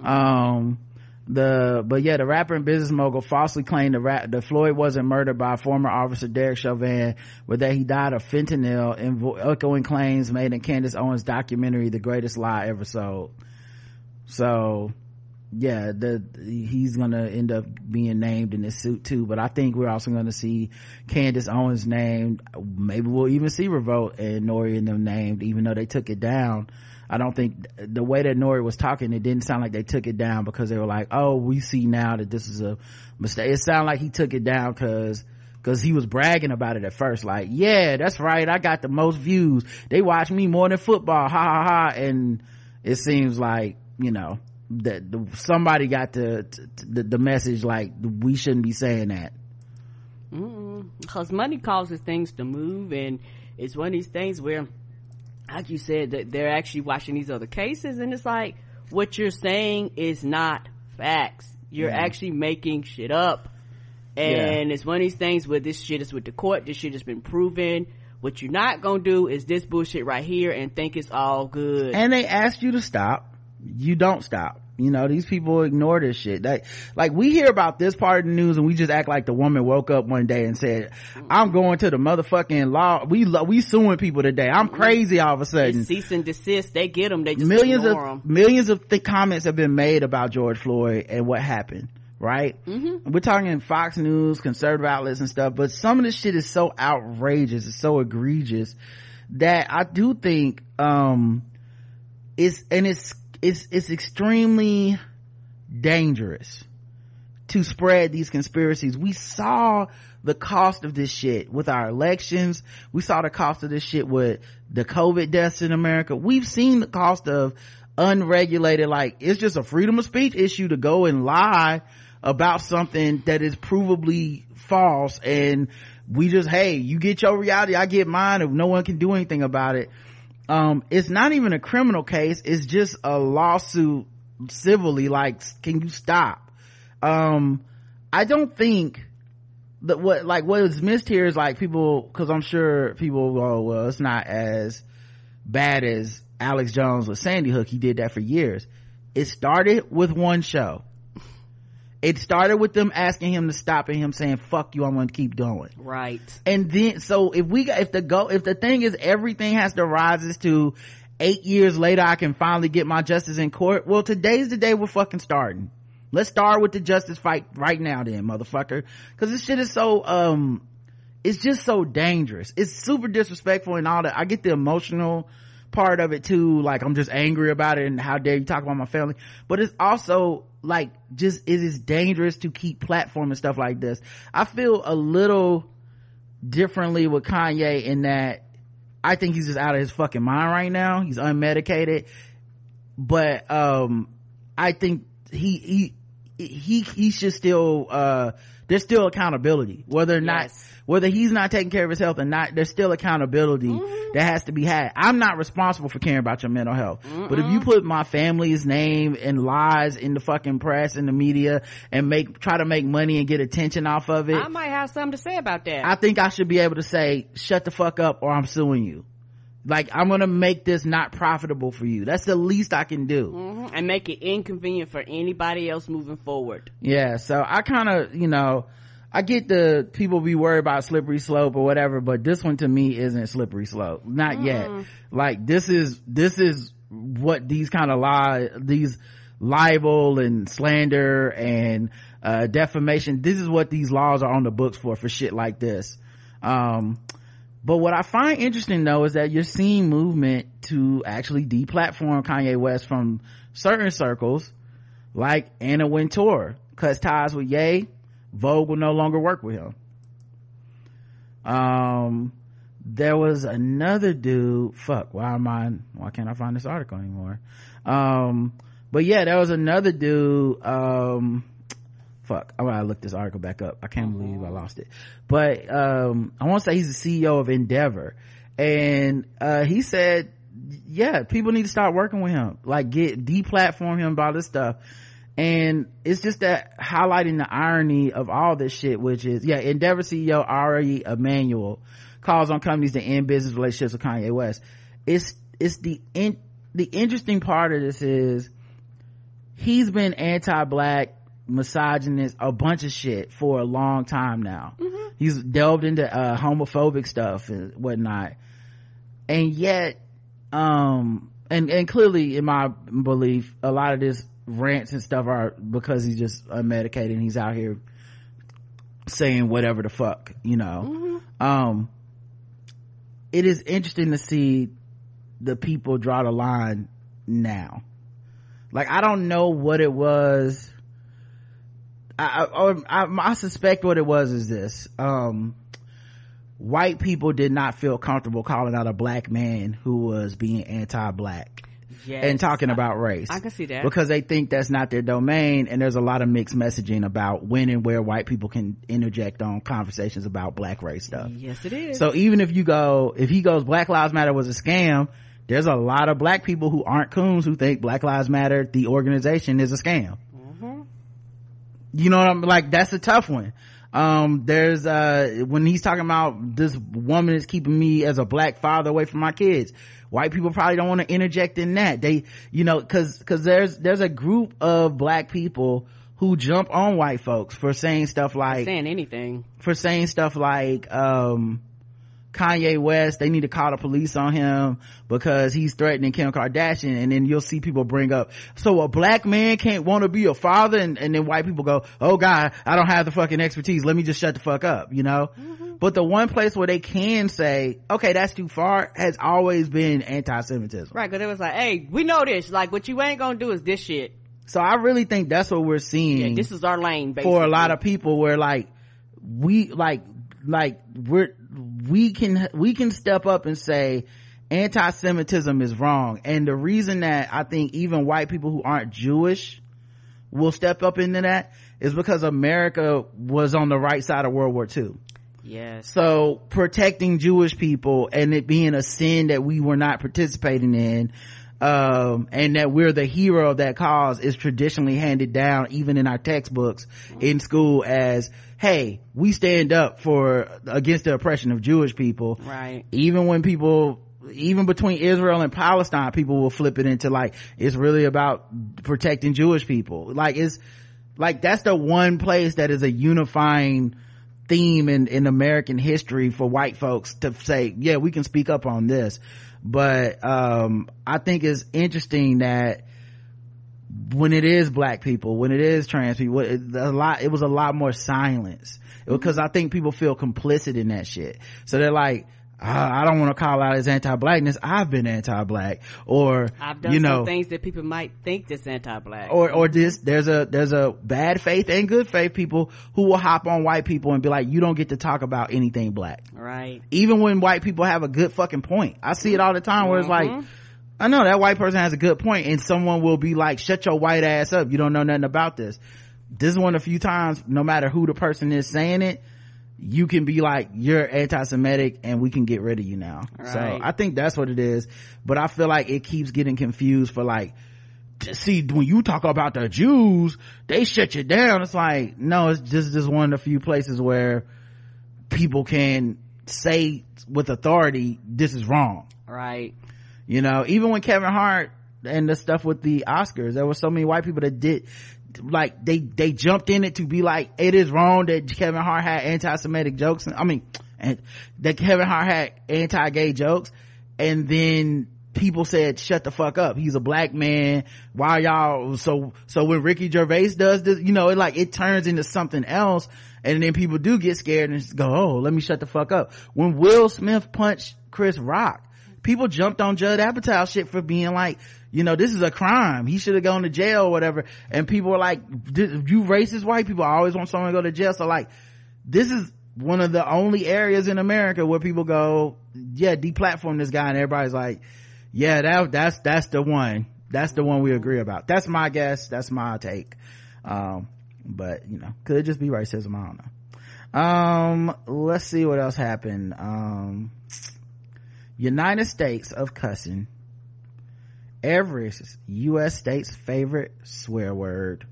Um, the but yeah the rapper and business mogul falsely claimed the rap that floyd wasn't murdered by former officer derek chauvin but that he died of fentanyl echoing claims made in candace owens documentary the greatest lie ever sold. So yeah the he's gonna end up being named in this suit too but i think we're also gonna see candace owens named maybe we'll even see revolt and nori and them named even though they took it down I don't think the way that Nori was talking, it didn't sound like they took it down because they were like, oh, we see now that this is a mistake. It sounded like he took it down because because he was bragging about it at first. Like yeah that's right. I got the most views. They watch me more than football. Ha ha ha. And it seems like you know that somebody got the, the, the message like we shouldn't be saying that. Because money causes things to move and it's one of these things where like you said that they're actually watching these other cases and it's like what you're saying is not facts. You're mm actually making shit up. And yeah. it's one of these things where this shit is with the court this shit has been proven. What you're not gonna do is this bullshit right here and think it's all good. And they ask you to stop. You don't stop you know these people ignore this shit. Like like we hear about this part of the news and we just act like the woman woke up one day and said i'm going to the motherfucking law. We we suing people today. I'm crazy all of a sudden. they cease and desist. They get them they just millions of them. millions of th- comments have been made about george floyd and what happened right? Mm-hmm. we're talking fox news conservative outlets and stuff but some of this shit is so outrageous it's so egregious that i do think um it's and it's it's it's extremely dangerous to spread these conspiracies. We saw the cost of this shit with our elections. We saw the cost of this shit with the COVID deaths in America. We've seen the cost of unregulated, like, it's just a freedom of speech issue to go and lie about something that is provably false and we just hey you get your reality i get mine if no one can do anything about it um it's not even a criminal case. It's just a lawsuit civilly like can you stop? Um i don't think that what like what is missed here is like people because i'm sure people go well it's not as bad as alex jones with sandy hook. He did that for years. It started with one show it started with them asking him to stop and him saying fuck you i'm gonna keep going. right. And then so if we got if the go if the thing is everything has to rises to eight years later i can finally get my justice in court. Well today's the day we're fucking starting. Let's start with the justice fight right now then motherfucker. Because this shit is so um it's just so dangerous. It's super disrespectful and all that. I get the emotional part of it too like i'm just angry about it and how dare you talk about my family. But it's also like just it is dangerous to keep platforming stuff like this. I feel a little differently with kanye in that i think he's just out of his fucking mind right now. He's unmedicated. But um i think he he he he should still uh there's still accountability whether or yes. not whether he's not taking care of his health or not there's still accountability mm-hmm. that has to be had i'm not responsible for caring about your mental health Mm-mm. but if you put my family's name and lies in the fucking press and the media and make try to make money and get attention off of it i might have something to say about that i think i should be able to say shut the fuck up or i'm suing you like i'm gonna make this not profitable for you. That's the least i can do. Mm-hmm. and make it inconvenient for anybody else moving forward. Yeah so i kind of you know i get the people be worried about slippery slope or whatever but this one to me isn't slippery slope. Not mm. yet. Like this is this is what these kind of lie these libel and slander and uh, defamation this is what these laws are on the books for for shit like this. Um but what I find interesting though is that you're seeing movement to actually deplatform Kanye West from certain circles, like Anna Wintour cuts ties with Ye. Vogue will no longer work with him. Um, there was another dude. Fuck, why am I? Why can't I find this article anymore? Um, but yeah, there was another dude. Um, fuck i gotta look this article back up. I can't believe i lost it. But um i want to say he's the ceo of endeavor. And uh he said yeah people need to start working with him. Like get deplatform him about this stuff. And it's just that highlighting the irony of all this shit which is yeah endeavor ceo ari emanuel calls on companies to end business relationships with kanye west. It's it's the in, the interesting part of this is he's been anti-black misogynist, a bunch of shit for a long time now. Mm-hmm. He's delved into uh, homophobic stuff and whatnot. And yet, um, and, and clearly in my belief, a lot of this rants and stuff are because he's just unmedicated and he's out here saying whatever the fuck, you know. Mm-hmm. Um, it is interesting to see the people draw the line now. Like, I don't know what it was I, I, I, suspect what it was is this. Um, white people did not feel comfortable calling out a black man who was being anti-black yes. and talking about race. I can see that. Because they think that's not their domain and there's a lot of mixed messaging about when and where white people can interject on conversations about black race stuff. Yes it is. So even if you go if he goes black lives matter was a scam there's a lot of black people who aren't coons who think black lives matter the organization is a scam you know what i'm like that's a tough one. Um there's uh when he's talking about this woman is keeping me as a black father away from my kids white people probably don't want to interject in that. They you know because because there's there's a group of black people who jump on white folks for saying stuff like saying anything. for saying stuff like um Kanye West, they need to call the police on him because he's threatening Kim Kardashian. And then you'll see people bring up, so a black man can't want to be a father. And, and, then white people go, oh God, I don't have the fucking expertise. Let me just shut the fuck up, you know? Mm-hmm. But the one place where they can say, okay, that's too far has always been anti-Semitism. Right. Cause it was like, hey, we know this. Like what you ain't gonna do is this shit. So I really think that's what we're seeing. Yeah, this is our lane, basically. For a lot of people where like, we, like, like we're we can we can step up and say anti-semitism is wrong and the reason that i think even white people who aren't jewish will step up into that is because america was on the right side of world war ii Yes. So protecting Jewish people and it being a sin that we were not participating in, um, and that we're the hero of that cause is traditionally handed down even in our textbooks in school as, hey, we stand up for, against the oppression of Jewish people. Right. Even when people even between Israel and Palestine, people will flip it into like, it's really about protecting Jewish people. Like, it's, like, that's the one place that is a unifying theme in, in American history for white folks to say, yeah, we can speak up on this. But, um, I think it's interesting that when it is black people, when it is trans people, it, a lot, it was a lot more silence because mm-hmm. I think people feel complicit in that shit. So they're like, ah, I don't want to call out as anti-blackness. I've been anti-black, or I've done you know things that people might think that's anti-black, or or this. There's a there's a bad faith and good faith people who will hop on white people and be like, you don't get to talk about anything black, right? Even when white people have a good fucking point, I see it all the time where it's like. Mm-hmm. I know that white person has a good point and someone will be like, shut your white ass up. You don't know nothing about this. This is one of the few times, no matter who the person is saying it, you can be like you're anti-semitic and we can get rid of you now right. so i think that's what it is but i feel like it keeps getting confused for like see when you talk about the jews they shut you down it's like no it's just just one of the few places where people can say with authority this is wrong right you know even when kevin hart and the stuff with the oscars there were so many white people that did like they they jumped in it to be like it is wrong that Kevin Hart had anti-Semitic jokes. I mean, and that Kevin Hart had anti-gay jokes, and then people said shut the fuck up. He's a black man. Why y'all so so when ricky gervais does this you know it like it turns into something else. And then people do get scared and go oh let me shut the fuck up. When will smith punched chris rock people jumped on judd apatow shit for being like you know, this is a crime. He should have gone to jail or whatever. And people were like, you racist white people I always want someone to go to jail. So like, this is one of the only areas in America where people go, yeah, deplatform this guy. And everybody's like, yeah, that, that's, that's the one. That's the one we agree about. That's my guess. That's my take. Um, but you know, could it just be racism. I don't know. Um, let's see what else happened. Um, United States of cussing every U.S. state's favorite swear word.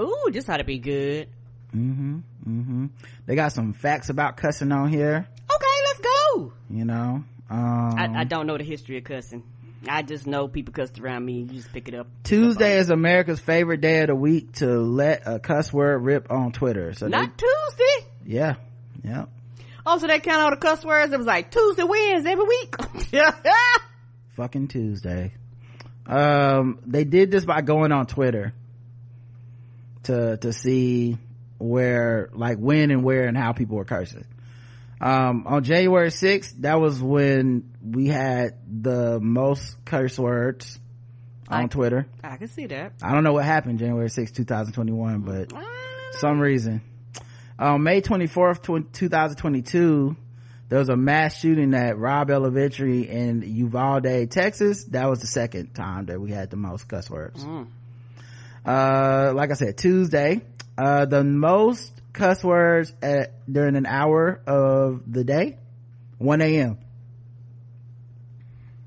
Ooh, this ought to be good. Mm-hmm. Mm-hmm. They got some facts about cussing on here. Okay, let's go. You know, um, I, I, don't know the history of cussing. I just know people cussed around me. You just pick it up. Tuesday is America's favorite day of the week to let a cuss word rip on Twitter. So not they, Tuesday. Yeah. Yeah. Oh, so they count all the cuss words. It was like Tuesday wins every week. (laughs) Fucking Tuesday. Um they did this by going on twitter to to see where like when and where and how people were cursing. Um on january 6th that was when we had the most curse words on I, twitter. I can see that. I don't know what happened january 6th 2021 but some reason on may 24th 2022 there was a mass shooting at Robb Elementary in Uvalde, Texas. That was the second time that we had the most cuss words. Mm. Uh, like I said, Tuesday, uh, the most cuss words at, during an hour of the day, 1 a.m.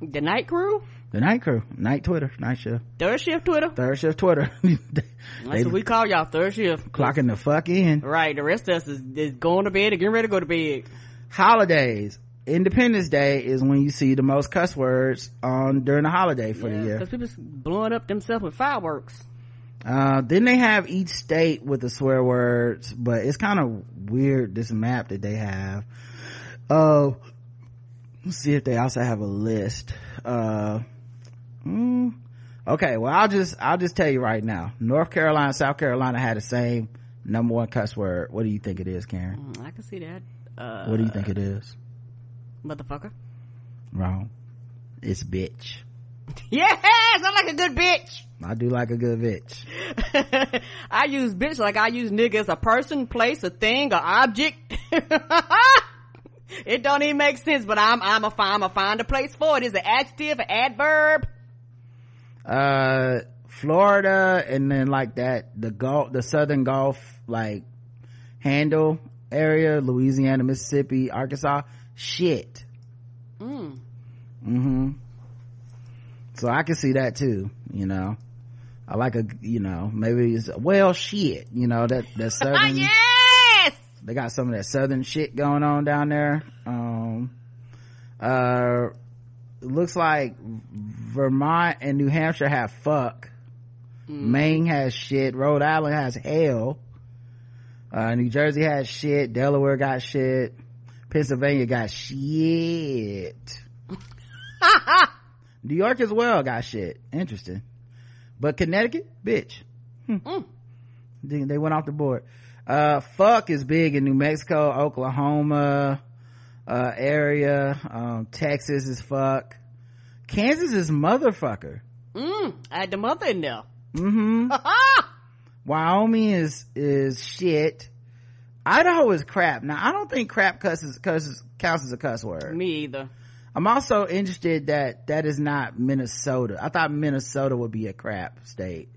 The night crew? The night crew, night Twitter, night shift. Third shift Twitter? Third shift Twitter. (laughs) That's what we call y'all, third shift. Clocking the fuck in. Right, the rest of us is, is going to bed and getting ready to go to bed. Holidays. Independence day is when you see the most cuss words on during the holiday for yeah, the year. because people blowing up themselves with fireworks. Uh, then they have each state with the swear words but it's kind of weird this map that they have. Uh let's see if they also have a list. Uh mm, okay well i'll just i'll just tell you right now north carolina south carolina had the same number one cuss word what do you think it is karen mm, i can see that uh, what do you think it is? Motherfucker. Wrong. It's bitch. (laughs) Yes, I like a good bitch. I do like a good bitch. (laughs) I use bitch like I use nigga as a person, place, a thing, or object. (laughs) it don't even make sense, but I'm I'm a find a find a place for it. Is an adjective, an adverb. Uh, Florida, and then like that, the Gulf, the Southern Gulf, like handle area, Louisiana, Mississippi, Arkansas, shit. Mm. Mm-hmm. So I can see that too, you know. I like a, you know, maybe it's, well, shit, you know, that, that (laughs) southern. yes! They got some of that southern shit going on down there. Um, uh, looks like Vermont and New Hampshire have fuck. Mm. Maine has shit. Rhode Island has hell. Uh, New Jersey has shit. Delaware got shit. Pennsylvania got shit. (laughs) New York as well got shit. Interesting. But Connecticut, bitch. Hmm. Mm. They, they went off the board. Uh, fuck is big in New Mexico, Oklahoma, uh, area. Um, Texas is fuck. Kansas is motherfucker. Mm, I had the mother in there. Mm-hmm. (laughs) Wyoming is, is shit. Idaho is crap. Now, I don't think crap cusses, cusses, counts as a cuss word. Me either. I'm also interested that that is not Minnesota. I thought Minnesota would be a crap state.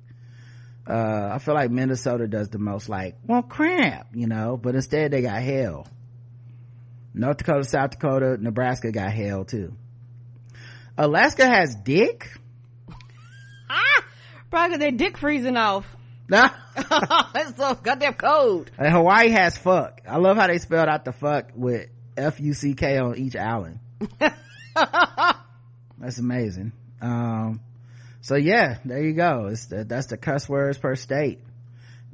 Uh, I feel like Minnesota does the most like, well, crap, you know, but instead they got hell. North Dakota, South Dakota, Nebraska got hell too. Alaska has dick? ah! Probably their dick freezing off. (laughs) Nah. it's so goddamn cold. And Hawaii has fuck. I love how they spelled out the fuck with F-U-C-K on each island. (laughs) that's amazing. Um, so yeah, there you go. It's the, that's the cuss words per state.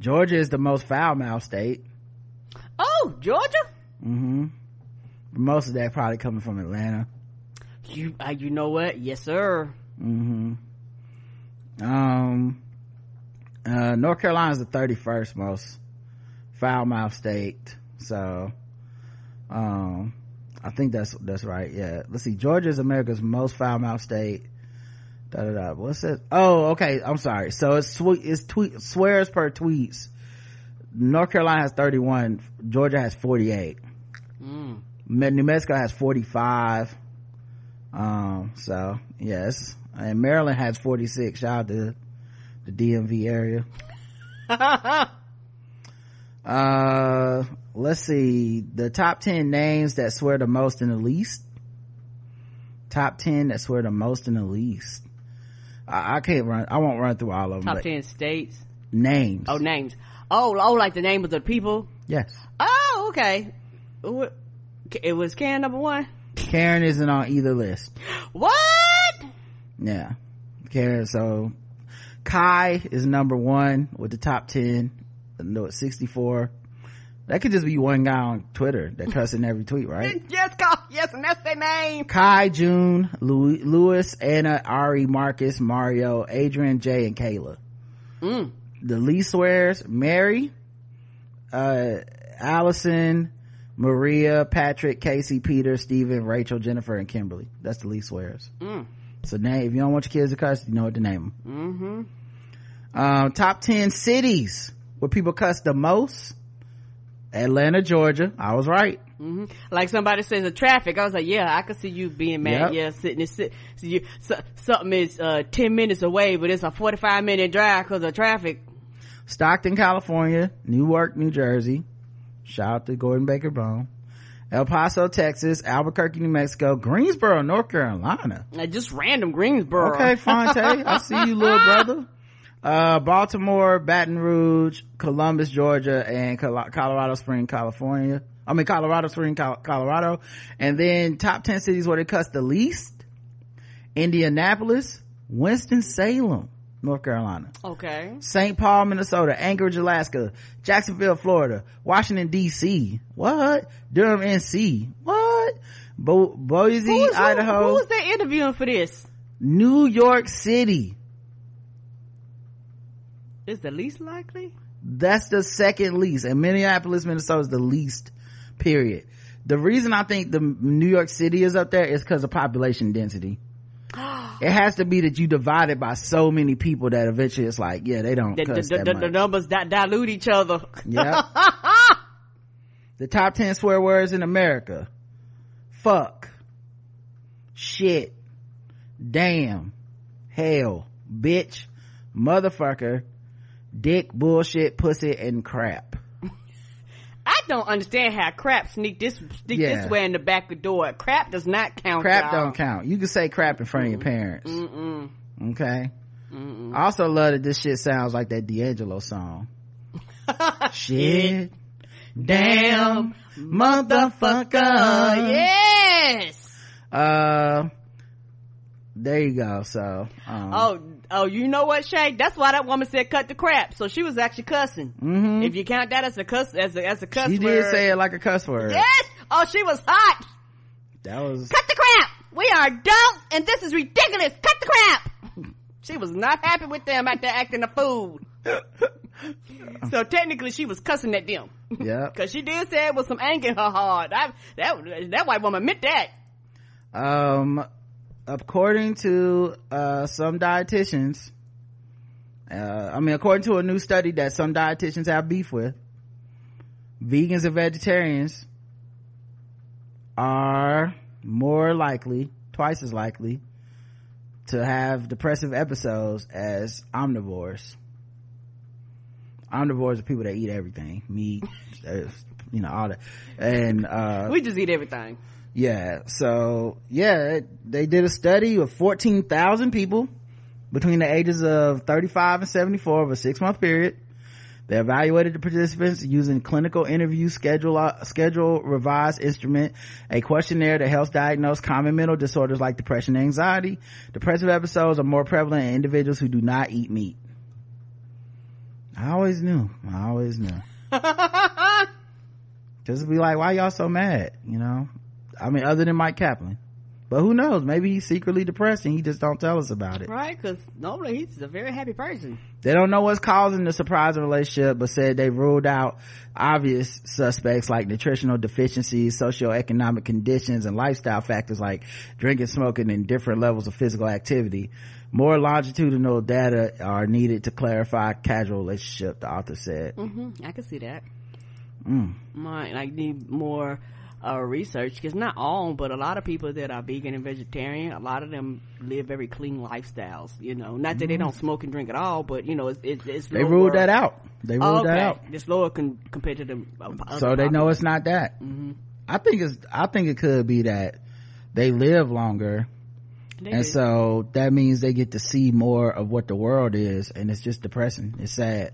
Georgia is the most foul mouth state. Oh, Georgia? Mm-hmm. Most of that probably coming from Atlanta. You, uh, you know what? Yes, sir. Mm-hmm. Um, uh, North Carolina is the 31st most foul mouth state. So, um, I think that's, that's right. Yeah. Let's see. Georgia is America's most foul mouth state. Da, da, da. What's that? Oh, okay. I'm sorry. So it's sweet, it's tweet, swears per tweets. North Carolina has 31. Georgia has 48. Mm. New Mexico has 45. Um, so yes. And Maryland has 46. Shout out to the DMV area. (laughs) uh, let's see. The top 10 names that swear the most and the least. Top 10 that swear the most and the least. I, I can't run, I won't run through all of them. Top 10 states? Names. Oh, names. Oh, oh, like the name of the people? Yes. Oh, okay. It was can number one? Karen isn't on either list. What? Yeah. Karen, so Kai is number one with the top 10. No, it's 64. That could just be one guy on Twitter that cussing every tweet, right? (laughs) yes, yes, and that's their name. Kai, June, Louis, Lewis, Anna, Ari, Marcus, Mario, Adrian, Jay, and Kayla. Mm. The Lee swears, Mary, uh, Allison, Maria, Patrick, Casey, Peter, Stephen, Rachel, Jennifer, and Kimberly. That's the least swears. Mm. So now, if you don't want your kids to cuss, you know what to name them. Mm-hmm. Um, top 10 cities where people cuss the most. Atlanta, Georgia. I was right. Mm-hmm. Like somebody says the traffic. I was like, yeah, I can see you being mad. Yep. Yeah, sitting and sit. So you, so, something is, uh, 10 minutes away, but it's a 45 minute drive because of traffic. Stockton, California, Newark, New Jersey. Shout out to Gordon Baker Bone. El Paso, Texas, Albuquerque, New Mexico, Greensboro, North Carolina. just random Greensboro. Okay, Fonte. I (laughs) see you, little brother. Uh, Baltimore, Baton Rouge, Columbus, Georgia, and Colorado Springs, California. I mean, Colorado Springs, Colorado. And then top 10 cities where they cuss the least. Indianapolis, Winston-Salem, North Carolina. Okay. St. Paul, Minnesota, Anchorage, Alaska, Jacksonville, Florida, Washington DC. What? Durham, NC. What? Bo- Boise, who Idaho. Who, was they interviewing for this? New York City. Is the least likely? That's the second least. And Minneapolis, Minnesota is the least, period. The reason I think the New York City is up there is because of population density. It has to be that you divide it by so many people that eventually it's like, yeah, they don't. The, the, the, the numbers that dilute each other. Yeah. (laughs) the top 10 swear words in America. Fuck. Shit. Damn. Hell. Bitch. Motherfucker. Dick, bullshit, pussy, and crap. Don't understand how crap sneak this sneak yeah. this way in the back of the door. Crap does not count. Crap y'all. don't count. You can say crap in front mm of your parents. Mm-mm. Okay. Mm-mm. I also love that this shit sounds like that D'Angelo song. (laughs) shit. Damn, motherfucker. Yes. Uh, there you go. So, um, oh, oh, you know what, Shay? That's why that woman said cut the crap. So she was actually cussing. Mm-hmm. If you count that as a cuss, as a, as a cuss she word. did say it like a cuss word. Yes. Oh, she was hot. That was. Cut the crap. We are adults and this is ridiculous. Cut the crap. she was not happy with them after acting a fool. (laughs) so technically she was cussing at them. Yeah. (laughs) Cause she did say it was some anger in her heart. I, that, that white woman meant that. Um, according to, uh, some dietitians, uh, I mean, according to a new study that some dietitians have beef with, vegans and vegetarians are more likely, twice as likely, to have depressive episodes as omnivores. Omnivores are people that eat everything. Meat uh, you know all that. And uh we just eat everything yeah so yeah they did a study of 14,000 people between the ages of 35 and 74 over a six month period they evaluated the participants using clinical interview schedule, uh, schedule revised instrument, a questionnaire that helps diagnose common mental disorders like depression and anxiety. Depressive episodes are more prevalent in individuals who do not eat meat. I always knew. I always knew. (laughs) Just be like, why y'all so mad? You know? I mean, other than Mike Kaplan. But who knows? Maybe he's secretly depressed and he just don't tell us about it. Right, because normally he's a very happy person. They don't know what's causing the surprising relationship, but said they ruled out obvious suspects like nutritional deficiencies, socioeconomic conditions, and lifestyle factors like drinking, smoking, and different levels of physical activity. More longitudinal data are needed to clarify casual relationship, the author said. Mm-hmm. I can see that. Mm. Might like need more uh, research because not all, but a lot of people that are vegan and vegetarian, a lot of them live very clean lifestyles. You know, not that mm. they don't smoke and drink at all, but you know, it's it's, it's they ruled that out. They ruled oh, okay. that out. It's lower con- compared to the uh, so they know it's not that. Mm-hmm. I think it's I think it could be that they live longer and so that means they get to see more of what the world is and it's just depressing it's sad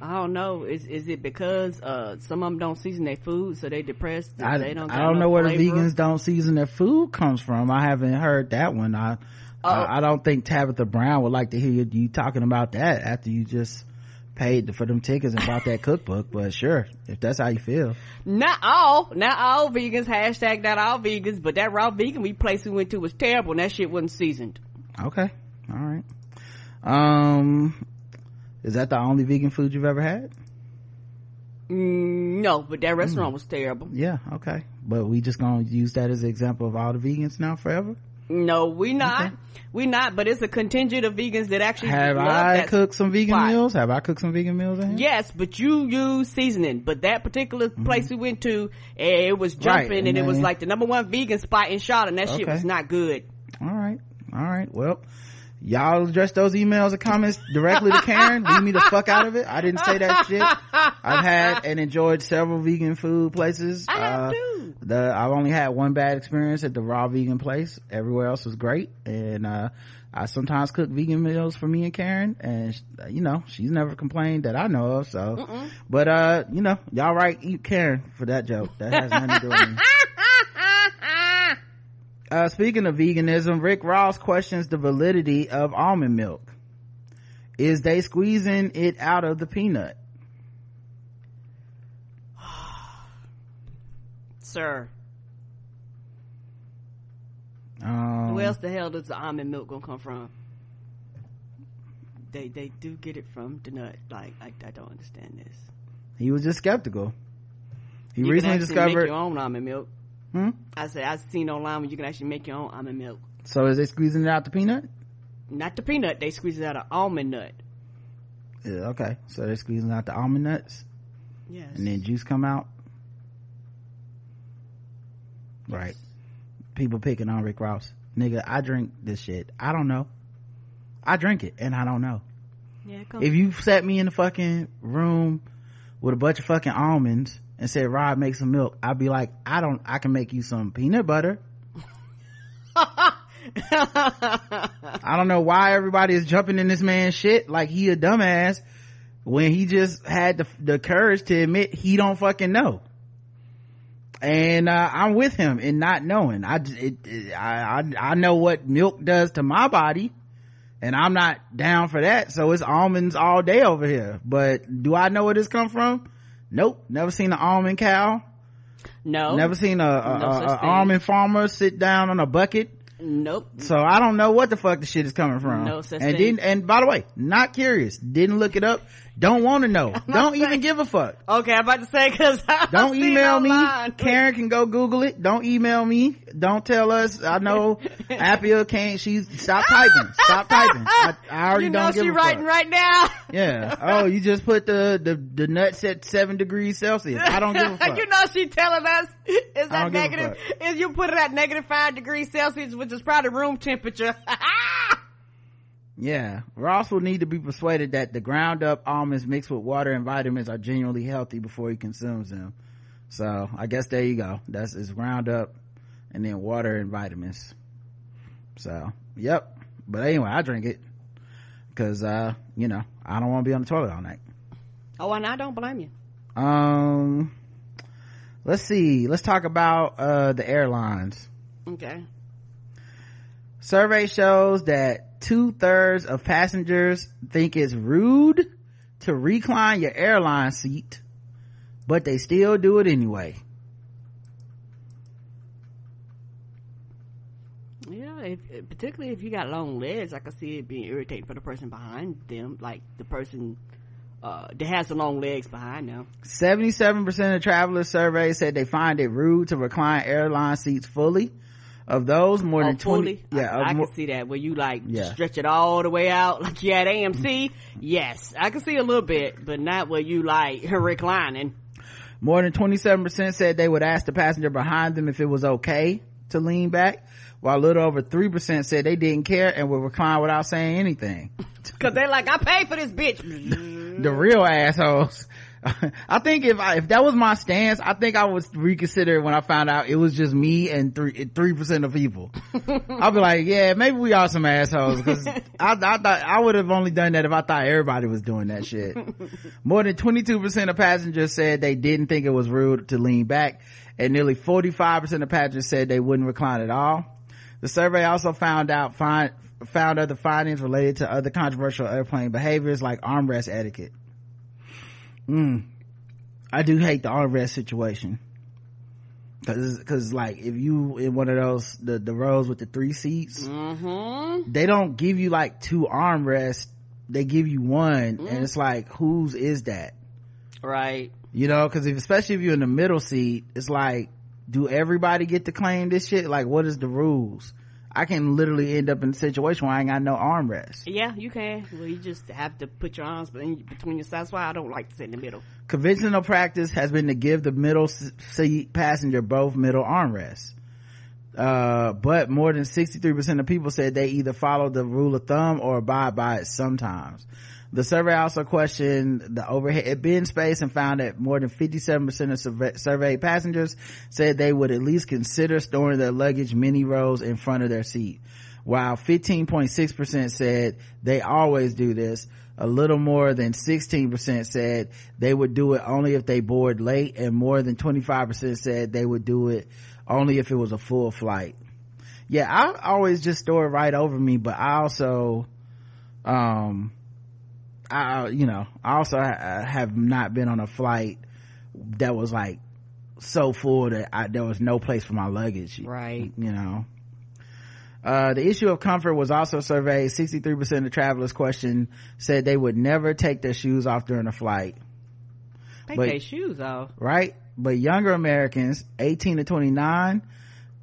I don't know. Is is it because uh, some of them don't season their food, so they depressed? I, they don't. I don't know where the vegans don't season their food comes from. I haven't heard that one. I, oh. I, I don't think Tabitha Brown would like to hear you, you talking about that after you just paid for them tickets and bought that (laughs) cookbook, but sure, if that's how you feel. Not all, not all vegans, hashtag not all vegans, but that raw vegan we place we went to was terrible and that shit wasn't seasoned. Okay. All right. Um, is that the only vegan food you've ever had? Mm, no, but that restaurant mm. was terrible. Yeah, okay. But we just gonna use that as an example of all the vegans now forever? No, we not. Okay. We not, but it's a contingent of vegans that actually have I cooked some vegan spot. meals. Have I cooked some vegan meals? Yes, but you use seasoning. But that particular mm-hmm. place we went to, it was jumping, right. and, and it was like the number one vegan spot in Charlotte, and that okay. shit was not good. All right, all right. Well, y'all address those emails and comments directly to Karen. Leave me the fuck out of it. I didn't say that shit. I've had and enjoyed several vegan food places. I have uh, too. The I've only had one bad experience at the raw vegan place. Everywhere else was great, and uh, I sometimes cook vegan meals for me and Karen, and you know she's never complained that I know of. So, Mm-mm. but uh, you know, y'all right, eat Karen for that joke. That has nothing to do with me. (laughs) Uh, speaking of veganism, Rick Ross questions the validity of almond milk. Is they squeezing it out of the peanut? (sighs) Sir. Um, Where else the hell does the almond milk gonna come from? They they do get it from the nut. Like I, I don't understand this. He was just skeptical. He you recently discovered make your own almond milk. Hmm? I said I've seen online where you can actually make your own almond milk. So is they squeezing it out the peanut? Not the peanut. They squeeze it out of almond nut. Yeah, okay. So they're squeezing out the almond nuts. Yes. And then juice come out. Right. People picking on Rick Ross. Nigga, I drink this shit. I don't know. I drink it and I don't know. Yeah, if you set me in the fucking room with a bunch of fucking almonds and said, Rod, make some milk, I'd be like, I don't, I can make you some peanut butter. I don't know why everybody is jumping in this man's shit like he a dumbass when he just had the, the courage to admit he don't fucking know. And, uh, I'm with him in not knowing. I, it, it, I, I, I know what milk does to my body and I'm not down for that. So it's almonds all day over here. But do I know where this come from? Nope. Never seen an almond cow. No. Never seen a, a, no a, a almond farmer sit down on a bucket Nope. So I don't know what the fuck the shit is coming from. No such and thing. Didn't, and by the way, not curious. Didn't look it up. Don't want to know. (laughs) Don't even give a fuck. Okay, I'm about to say because (laughs) don't email me. Karen can go Google it. Don't email me. Don't tell us. I know (laughs) Appia can't. She's stop typing. Stop typing. I, I already you know don't give she a writing fuck. right now. Yeah. Oh, you just put the the the nuts at seven degrees Celsius. I don't give a fuck. you know she telling us is that negative? Is you put it at negative five degrees Celsius, which is probably room temperature. Yeah. Ross will need to be persuaded that the ground up almonds mixed with water and vitamins are genuinely healthy before he consumes them. So I guess there you go. That's it's ground up and then water and vitamins. So, yep. But anyway, I drink it because, uh, you know, I don't want to be on the toilet all night. Oh, and I don't blame you. Um, let's see. Let's talk about, uh, the airlines. Okay. Survey shows that two thirds of passengers think it's rude to recline your airline seat, but they still do it anyway. Yeah, if, particularly if you got long legs, I can see it being irritating for the person behind them, like the person uh, that has the long legs behind them. 77% of travelers surveyed said they find it rude to recline airline seats fully of those more oh, than 20 yeah i, I more, can see that. Where you like yeah. stretch it all the way out like you had amc yes i can see a little bit but not where you like (laughs) reclining. More than 27% said they would ask the passenger behind them if it was okay to lean back while a little over 3% said they didn't care and would recline without saying anything. (laughs) Because they're like i paid for this bitch. (laughs) The real assholes (laughs) I think if I, if that was my stance, I think I would reconsider when I found out it was just me and three three percent of people. (laughs) I'd be like, yeah, maybe we are some assholes because I, I thought I would have only done that if I thought everybody was doing that shit. (laughs) More than twenty two percent of passengers said they didn't think it was rude to lean back, and nearly forty five percent of passengers said they wouldn't recline at all. The survey also found out find, found other findings related to other controversial airplane behaviors like armrest etiquette. Mm. I do hate the armrest situation. Cause, cause like if you in one of those, the, the rows with the three seats, mm-hmm. they don't give you like two armrests. They give you one mm. and it's like, whose is that? Right. You know, cause if, especially if you're in the middle seat, it's like, do everybody get to claim this shit? Like, what is the rules? I can literally end up in a situation where I ain't got no armrest. Yeah, you can. Well, you just have to put your arms between your sides. That's why I don't like to sit in the middle. Conventional practice has been to give the middle seat passenger both middle armrests. Uh, but more than 63% of people said they either follow the rule of thumb or abide by it sometimes. The survey also questioned the overhead bin space and found that more than 57% of surveyed passengers said they would at least consider storing their luggage many rows in front of their seat. While 15.6% said they always do this, a little more than 16% said they would do it only if they board late and more than 25% said they would do it only if it was a full flight. Yeah, I always just store it right over me, but I also, um, I, you know, I also ha- have not been on a flight that was like so full that I, there was no place for my luggage. Right. You know. Uh, the issue of comfort was also surveyed. 63% of travelers questioned said they would never take their shoes off during a flight. Take but, their shoes off. Right? But younger Americans, 18 to 29,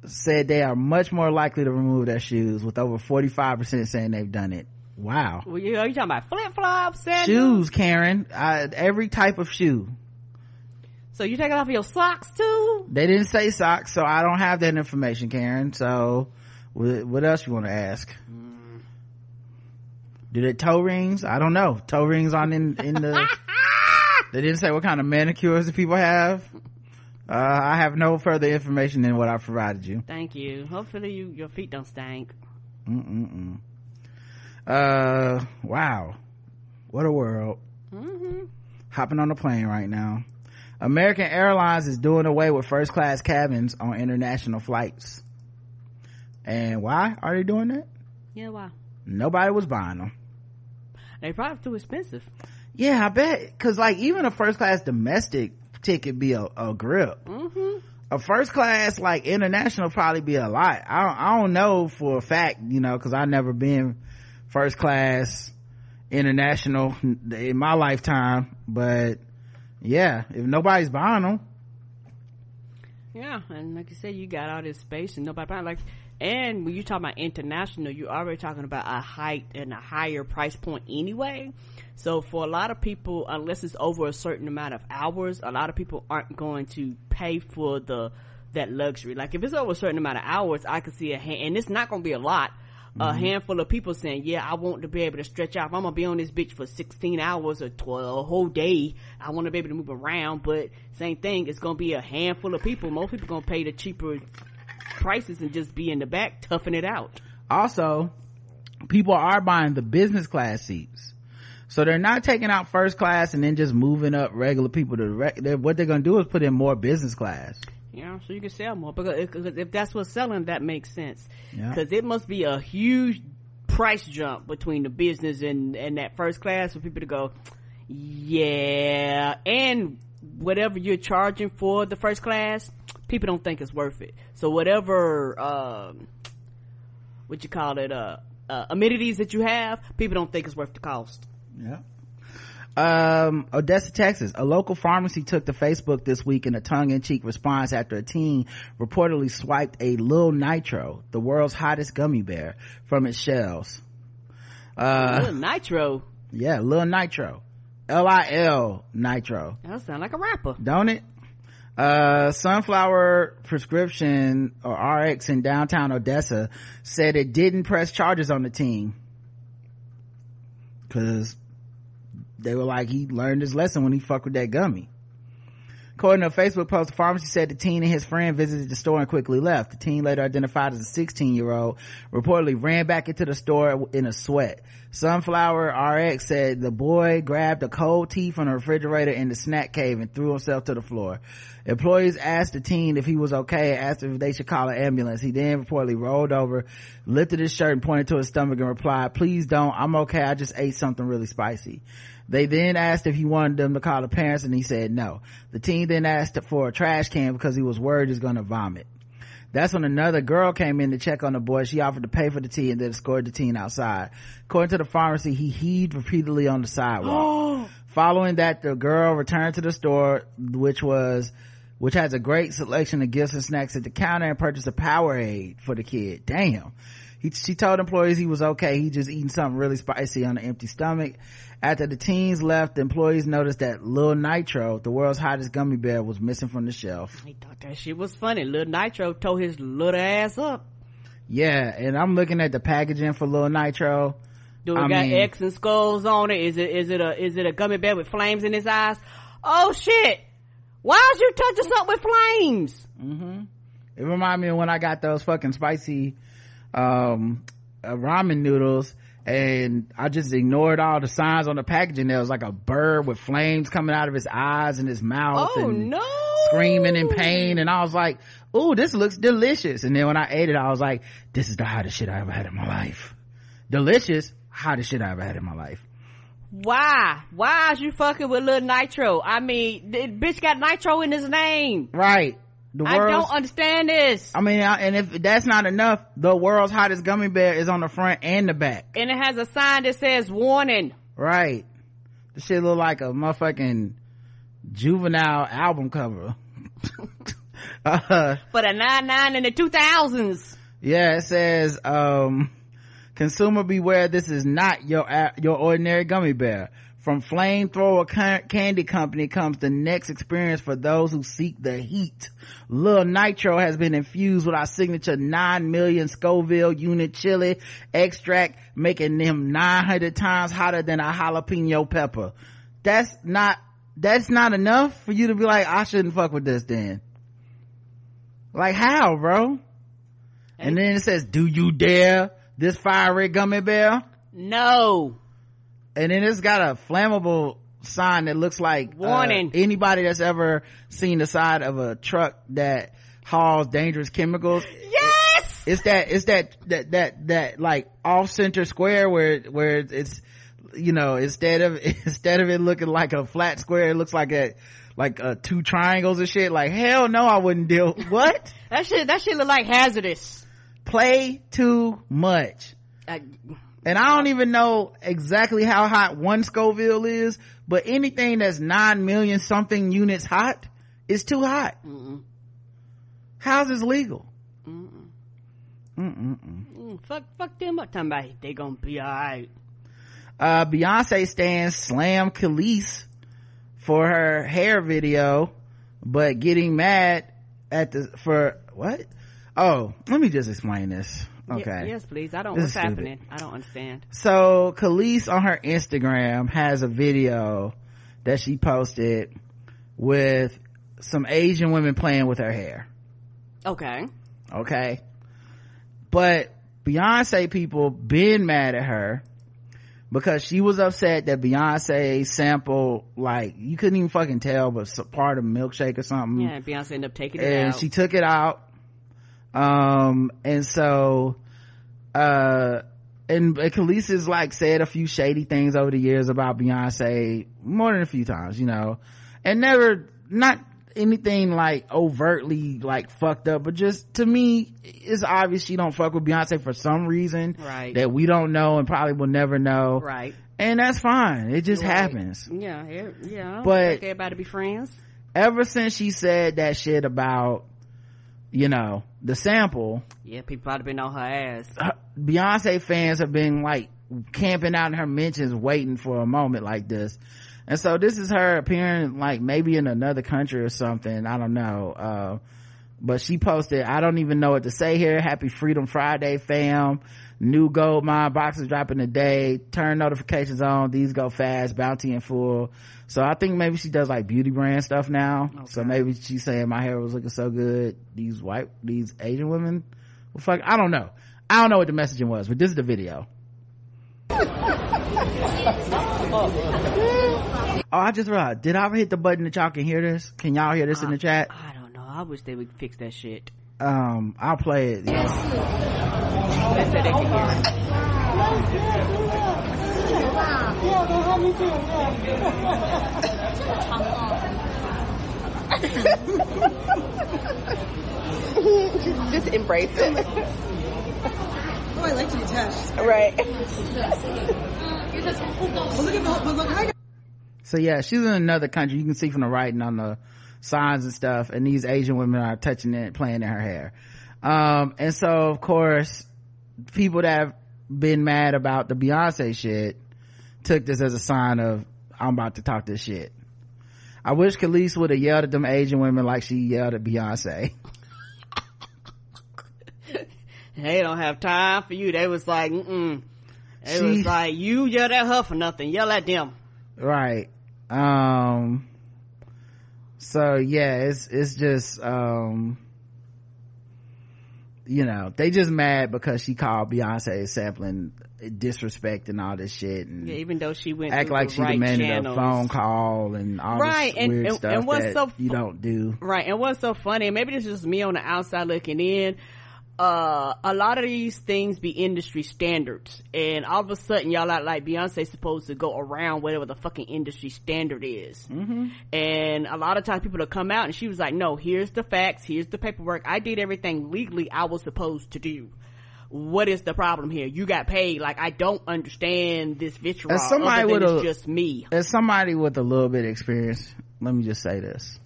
said they are much more likely to remove their shoes with over 45% saying they've done it. Wow. Well, you, are you talking about flip flops, shoes, Karen? I, every type of shoe. So you taking off your socks too? They didn't say socks, so I don't have that information, Karen. So, what, what else you want to ask? Mm. Do they toe rings? I don't know. Toe rings on in in the (laughs) They didn't say what kind of manicures the people have. Uh, I have no further information than what I provided you. Thank you. Hopefully you, your feet don't stink. Mm-mm-mm. Uh, wow. What a world. Mm-hmm. Hopping on a plane right now. American Airlines is doing away with first class cabins on international flights. And why are they doing that? Yeah, why? Nobody was buying them. They probably too expensive. Yeah, I bet. Cause like even a first class domestic ticket be a, a grip. Mm-hmm. A first class like international probably be a lot. I don't, I don't know for a fact, you know, cause I never been first class international in my lifetime, but yeah, if nobody's buying them. Yeah, and like you said, you got all this space and nobody buying like and when you talk about international you're already talking about a height and a higher price point anyway so for a lot of people unless it's over a certain amount of hours a lot of people aren't going to pay for the that luxury like if it's over a certain amount of hours i could see a hand and it's not going to be a lot mm-hmm. a handful of people saying yeah i want to be able to stretch out if i'm gonna be on this bitch for 16 hours or 12 a whole day. I want to be able to move around. But same thing it's gonna be a handful of people. Most people gonna pay the cheaper prices and just be in the back toughing it out. Also people are buying the business class seats. So they're not taking out first class and then just moving up regular people to re- they're, what they're gonna do is put in more business class yeah so you can sell more because, because if that's what's selling that makes sense because yeah. it must be a huge price jump between the business and and that first class for people to go yeah and whatever you're charging for the first class people don't think it's worth it. So whatever, um, what you call it, uh, uh, amenities that you have, people don't think it's worth the cost. Yeah. Um, Odessa, Texas. A local pharmacy took to Facebook this week in a tongue-in-cheek response after a teen reportedly swiped a Lil Nitro, the world's hottest gummy bear, from its shelves. Uh, Lil Nitro? Yeah, Lil Nitro. L-I-L Nitro. That sound like a rapper. Don't it? uh sunflower prescription or rx in downtown odessa said it didn't press charges on the team because they were like he learned his lesson when he fucked with that gummy According to a Facebook post, the pharmacy said the teen and his friend visited the store and quickly left. The teen later identified as a 16 year old reportedly ran back into the store in a sweat. Sunflower RX said the boy grabbed a cold tea from the refrigerator in the snack cave and threw himself to the floor. Employees asked the teen if he was okay, asked if they should call an ambulance. He then reportedly rolled over, lifted his shirt and pointed to his stomach and replied, please don't, I'm okay, I just ate something really spicy. They then asked if he wanted them to call the parents and he said no. The teen then asked for a trash can because he was worried he's gonna vomit. That's when another girl came in to check on the boy. She offered to pay for the tea and then escorted the teen outside. According to the pharmacy, he heaved repeatedly on the sidewalk. (gasps) Following that, the girl returned to the store, which was, which has a great selection of gifts and snacks at the counter and purchased a Powerade for the kid. Damn. He, she told employees he was okay. He just eating something really spicy on an empty stomach. After the teens left, the employees noticed that Lil Nitro, the world's hottest gummy bear, was missing from the shelf. He thought that shit was funny. Lil Nitro tore his little ass up. Yeah, and I'm looking at the packaging for Lil Nitro. Do it I got mean, X and skulls on it? Is it is it a is it a gummy bear with flames in his eyes? Oh shit! Why is you touching something with flames? Mm-hmm. It reminded me of when I got those fucking spicy um, uh, ramen noodles and I just ignored all the signs on the packaging. There was like a bird with flames coming out of his eyes and his mouth oh, and no. screaming in pain. And I was like, "Ooh, this looks delicious." And then when I ate it, I was like, "This is the hottest shit I ever had in my life. Delicious, hottest shit I ever had in my life." Why? Why is you fucking with little nitro? I mean, the bitch got nitro in his name. Right. The I don't understand this. I mean, and if that's not enough, the world's hottest gummy bear is on the front and the back. And it has a sign that says warning. Right. The shit look like a motherfucking juvenile album cover. (laughs) uh, but a 99 in the 2000s. Yeah, it says, um, consumer beware, this is not your, your ordinary gummy bear. From Flamethrower Candy Company comes the next experience for those who seek the heat. Lil Nitro has been infused with our signature 9 million Scoville unit chili extract, making them 900 times hotter than a jalapeno pepper. That's not that's not enough for you to be like, I shouldn't fuck with this then. Like how, bro? And then it says, do you dare this fiery gummy bear? No. And then it's got a flammable sign that looks like uh, warning. Uh, anybody that's ever seen the side of a truck that hauls dangerous chemicals. Yes! It's that, it's that, that, that, that like off center square where, where it's, you know, instead of, (laughs) instead of it looking like a flat square, it looks like a, like uh, two triangles and shit. Like hell no, I wouldn't deal. (laughs) What? that shit, that shit look like hazardous. Play too much. I, and I don't even know exactly how hot one Scoville is, but anything that's nine million something units hot is too hot. Mm-mm. How's this legal? Mm-mm. Mm, fuck, fuck them up. About they gonna be alright. Uh, Beyonce stans slam Kelis for her hair video, but getting mad at the, for, what? Oh, let me just explain this. Okay. yes, please. I don't, this what's happening? I don't understand. So, Kelis on her Instagram has a video that she posted with some Asian women playing with her hair. Okay. Okay. But Beyonce people been mad at her because she was upset that Beyonce sampled like you couldn't even fucking tell but part of milkshake or something. Yeah, Beyonce ended up taking it and out. she took it out. Um and so uh and has like said a few shady things over the years about Beyonce more than a few times, you know, and never not anything like overtly like fucked up, but just to me, it's obvious she don't fuck with Beyonce for some reason right. that we don't know and probably will never know. Right. And that's fine. It just right. happens. Yeah, yeah. But everybody be friends. Ever since she said that shit about, you know, the sample. Yeah, people probably been on her ass. Beyonce fans have been like camping out in her mentions waiting for a moment like this. And so this is her appearing like maybe in another country or something. I don't know. Uh, but she posted i don't even know what to say here. Happy freedom friday fam new gold mine boxes dropping today turn notifications on these go fast bounty in full so i think maybe she does like beauty brand stuff now okay. so maybe she's saying my hair was looking so good these white these asian women well fuck i don't know i don't know what the messaging was but this is the video oh, I just realized. Did I ever hit the button that y'all can hear this? Can y'all hear this in the chat? I don't know. I wish they would fix that shit. Um, I'll play it. Yeah. They said they can hear it. Just embrace it. Oh, I like to be touched. Right. (laughs) So yeah, she's in another country. You can see from the writing on the signs and stuff, and these Asian women are touching it, playing in her hair. Um, and so of course, people that have been mad about the Beyonce shit took this as a sign of I'm about to talk this shit. I wish Kelis would have yelled at them Asian women like she yelled at Beyonce. (laughs) they don't have time for you. They was like, mm it she, was like, you yell at her for nothing. Yell at them. Right. Um, so yeah, it's, it's just, um, you know, they just mad because she called Beyonce sampling disrespect and all this shit and yeah, even though she went act like she right demanded channels. a phone call and all right this and, weird and, and what's so you don't do right and what's so funny maybe this is just me on the outside looking in uh, a lot of these things be industry standards. And all of a sudden y'all like beyonce supposed to go around whatever the fucking industry standard is. Mm-hmm. and a lot of times people will come out and she was like no here's the facts here's the paperwork. I did everything legally i was supposed to do. What is the problem here? You got paid. Like i don't understand this vitriol as somebody with a, just me. as somebody with a little bit of experience let me just say this.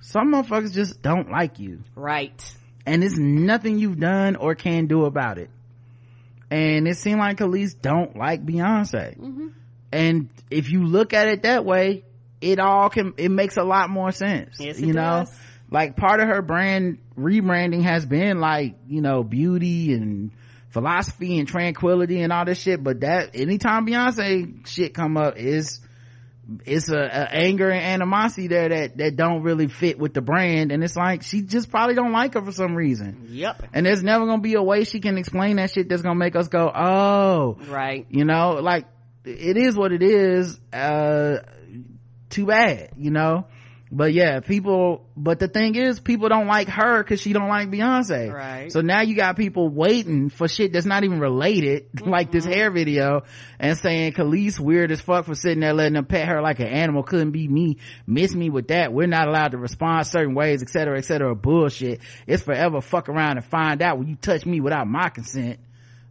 Some motherfuckers just don't like you. Right and it's nothing you've done or can do about it and it seemed like Kelis don't like Beyonce mm-hmm. and if you look at it that way it all can it makes a lot more sense yes, you know does. like part of her brand rebranding has been like you know beauty and philosophy and tranquility and all this shit but that anytime Beyonce shit come up is it's a, a, anger and animosity there that that don't really fit with the brand. And it's like she just probably don't like her for some reason. Yep. And there's never gonna be a way she can explain that shit that's gonna make us go oh. Right. You know like it is what it is uh too bad you know but yeah people but the thing is people don't like her because she don't like beyonce. Right. So now you got people waiting for shit that's not even related mm-hmm. (laughs) like this hair video and saying Kelis weird as fuck for sitting there letting them pet her like an animal. Couldn't be me. Miss me with that. We're not allowed to respond certain ways etc etc bullshit. It's forever fuck around and find out when you touch me without my consent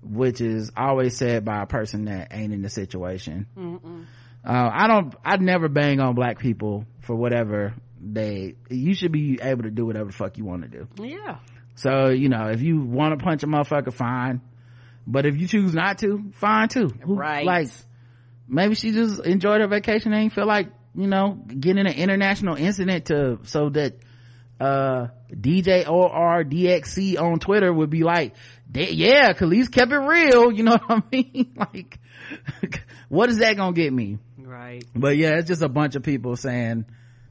which is always said by a person that ain't in the situation. Mm-mm uh, i don't i'd never bang on black people for whatever they you should be able to do whatever the fuck you want to do. Yeah. So you know if you want to punch a motherfucker fine. But if you choose not to fine too. Right. like maybe she just enjoyed her vacation and feel like you know getting an international incident to so that uh dj or dxc on twitter would be like yeah Kelis kept it real. (laughs) You know what i mean? (laughs) Like (laughs) what is that gonna get me right. But yeah it's just a bunch of people saying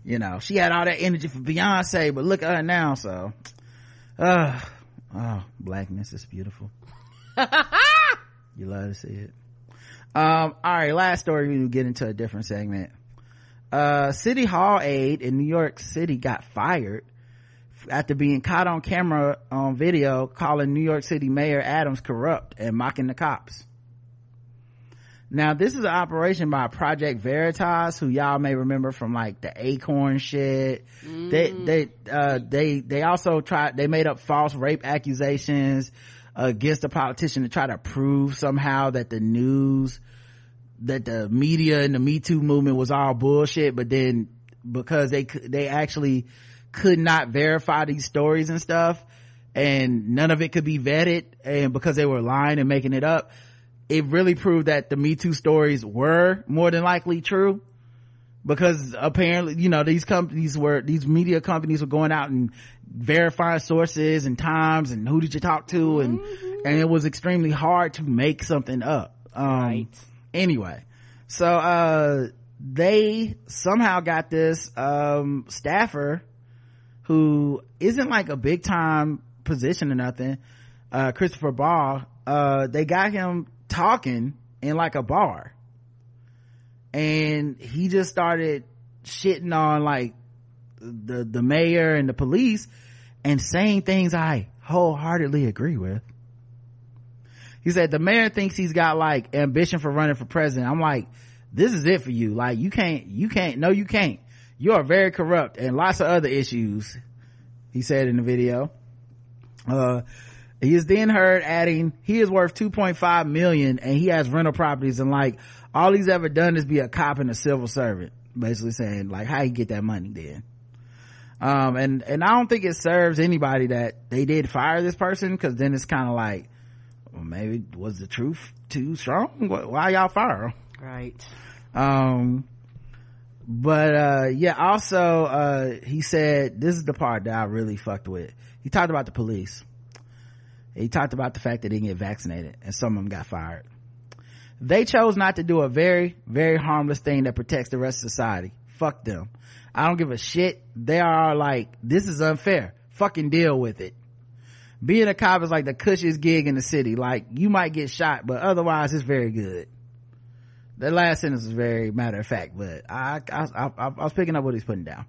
you know she had all that energy for beyonce but look at her now so uh oh blackness is beautiful. (laughs) You love to see it. Um all right last story we get into a different segment. Uh city hall aide in new york city got fired after being caught on camera on video calling new york city mayor adams corrupt and mocking the cops now this is an operation by Project Veritas, who y'all may remember from like the Acorn shit. Mm. They they uh, they they also tried they made up false rape accusations against a politician to try to prove somehow that the news that the media and the Me Too movement was all bullshit, but then because they they actually could not verify these stories and stuff, and none of it could be vetted, and because they were lying and making it up, it really proved that the Me Too stories were more than likely true because apparently, you know, these companies were, these media companies were going out and verifying sources and times and who did you talk to and, mm-hmm. and it was extremely hard to make something up. Um, right. anyway, so, uh, they somehow got this, um, staffer who isn't like a big time position or nothing, uh, Christopher Ball, uh, they got him talking in like a bar. And he just started shitting on like the the mayor and the police and saying things i wholeheartedly agree with. He said the mayor thinks he's got like ambition for running for president. I'm like this is it for you. Like you can't you can't no you can't. You are very corrupt and lots of other issues he said in the video. Uh he is then heard adding, he is worth 2.5 million and he has rental properties and like all he's ever done is be a cop and a civil servant. Basically saying like how you get that money then. Um, and, and I don't think it serves anybody that they did fire this person cause then it's kind of like, well, maybe was the truth too strong? Why y'all fire him? Right. Um, but, uh, yeah, also, uh, he said, this is the part that I really fucked with. He talked about the police he talked about the fact that they didn't get vaccinated and some of them got fired. They chose not to do a very, very harmless thing that protects the rest of society. Fuck them. I don't give a shit. They are like, this is unfair. Fucking deal with it. Being a cop is like the cushiest gig in the city. Like, you might get shot, but otherwise it's very good. The last sentence is very matter of fact, but I, I, I, I was picking up what he's putting down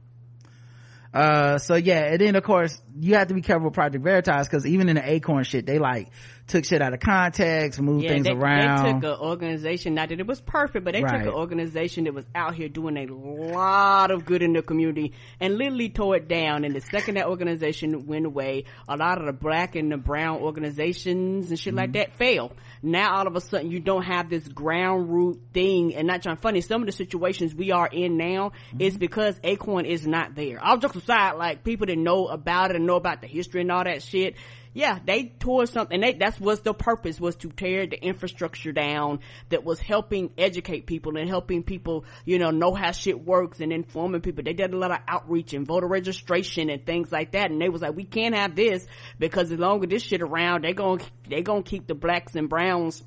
uh so yeah and then of course you have to be careful with project veritas because even in the acorn shit they like took shit out of context moved yeah, things they, around they took an organization not that it was perfect but they right. took an organization that was out here doing a lot of good in the community and literally tore it down and the second that organization went away a lot of the black and the brown organizations and shit mm-hmm. like that failed now all of a sudden you don't have this ground root thing and not trying funny some of the situations we are in now mm-hmm. is because acorn is not there all jokes aside like people that know about it and know about the history and all that shit yeah, they tore something. They, that's was the purpose was to tear the infrastructure down that was helping educate people and helping people, you know, know how shit works and informing people. They did a lot of outreach and voter registration and things like that. And they was like, we can't have this because as long as this shit around, they gonna, they gonna keep the blacks and browns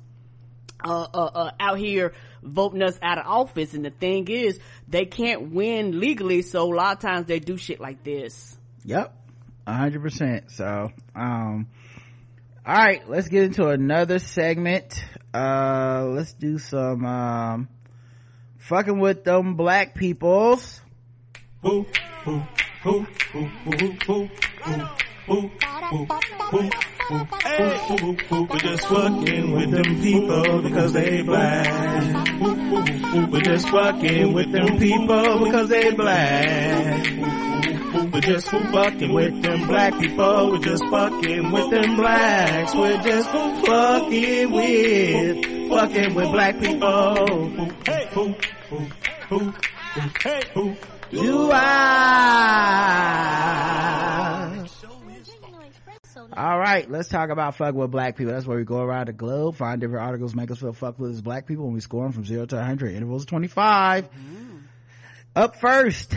uh, uh, uh, out here voting us out of office. And the thing is, they can't win legally, so a lot of times they do shit like this. Yep. Hundred percent. So, um, all right, let's get into another segment. Uh, let's do some, um, fucking with them black peoples. Ooh, ooh, ooh, we're just fucking with them people because they black. We're just fucking with them people because they black. We're just fucking with them black people. We're just fucking with them blacks. We're just fucking with, fucking with black people. Hey, who, who, who, hey, do I? All right, let's talk about fuck with black people. That's where we go around the globe, find different articles, make us feel fuck with black people, and we score them from zero to 100, intervals of 25. Mm. Up first,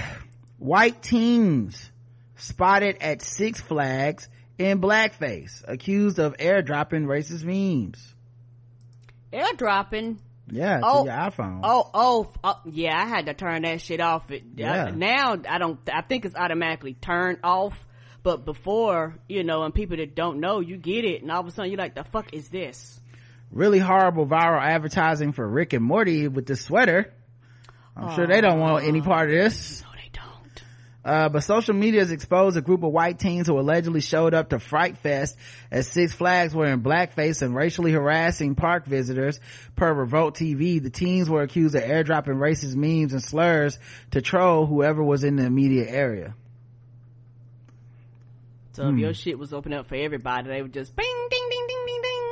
white teens spotted at Six Flags in blackface, accused of airdropping racist memes. Airdropping? Yeah, oh, your iPhone. Oh, oh, oh, yeah, I had to turn that shit off. It, yeah. now I don't, I think it's automatically turned off but before, you know, and people that don't know, you get it, and all of a sudden you're like, the fuck is this? Really horrible viral advertising for Rick and Morty with the sweater. I'm sure they don't want any part of this. Oh, No, they don't. Uh, but social media has exposed a group of white teens who allegedly showed up to Fright Fest at Six Flags wearing blackface and racially harassing park visitors. Per Revolt TV, the teens were accused of airdropping racist memes and slurs to troll whoever was in the immediate area. So hmm. if your shit was open up for everybody, they would just bing, ding, ding, ding, ding, ding.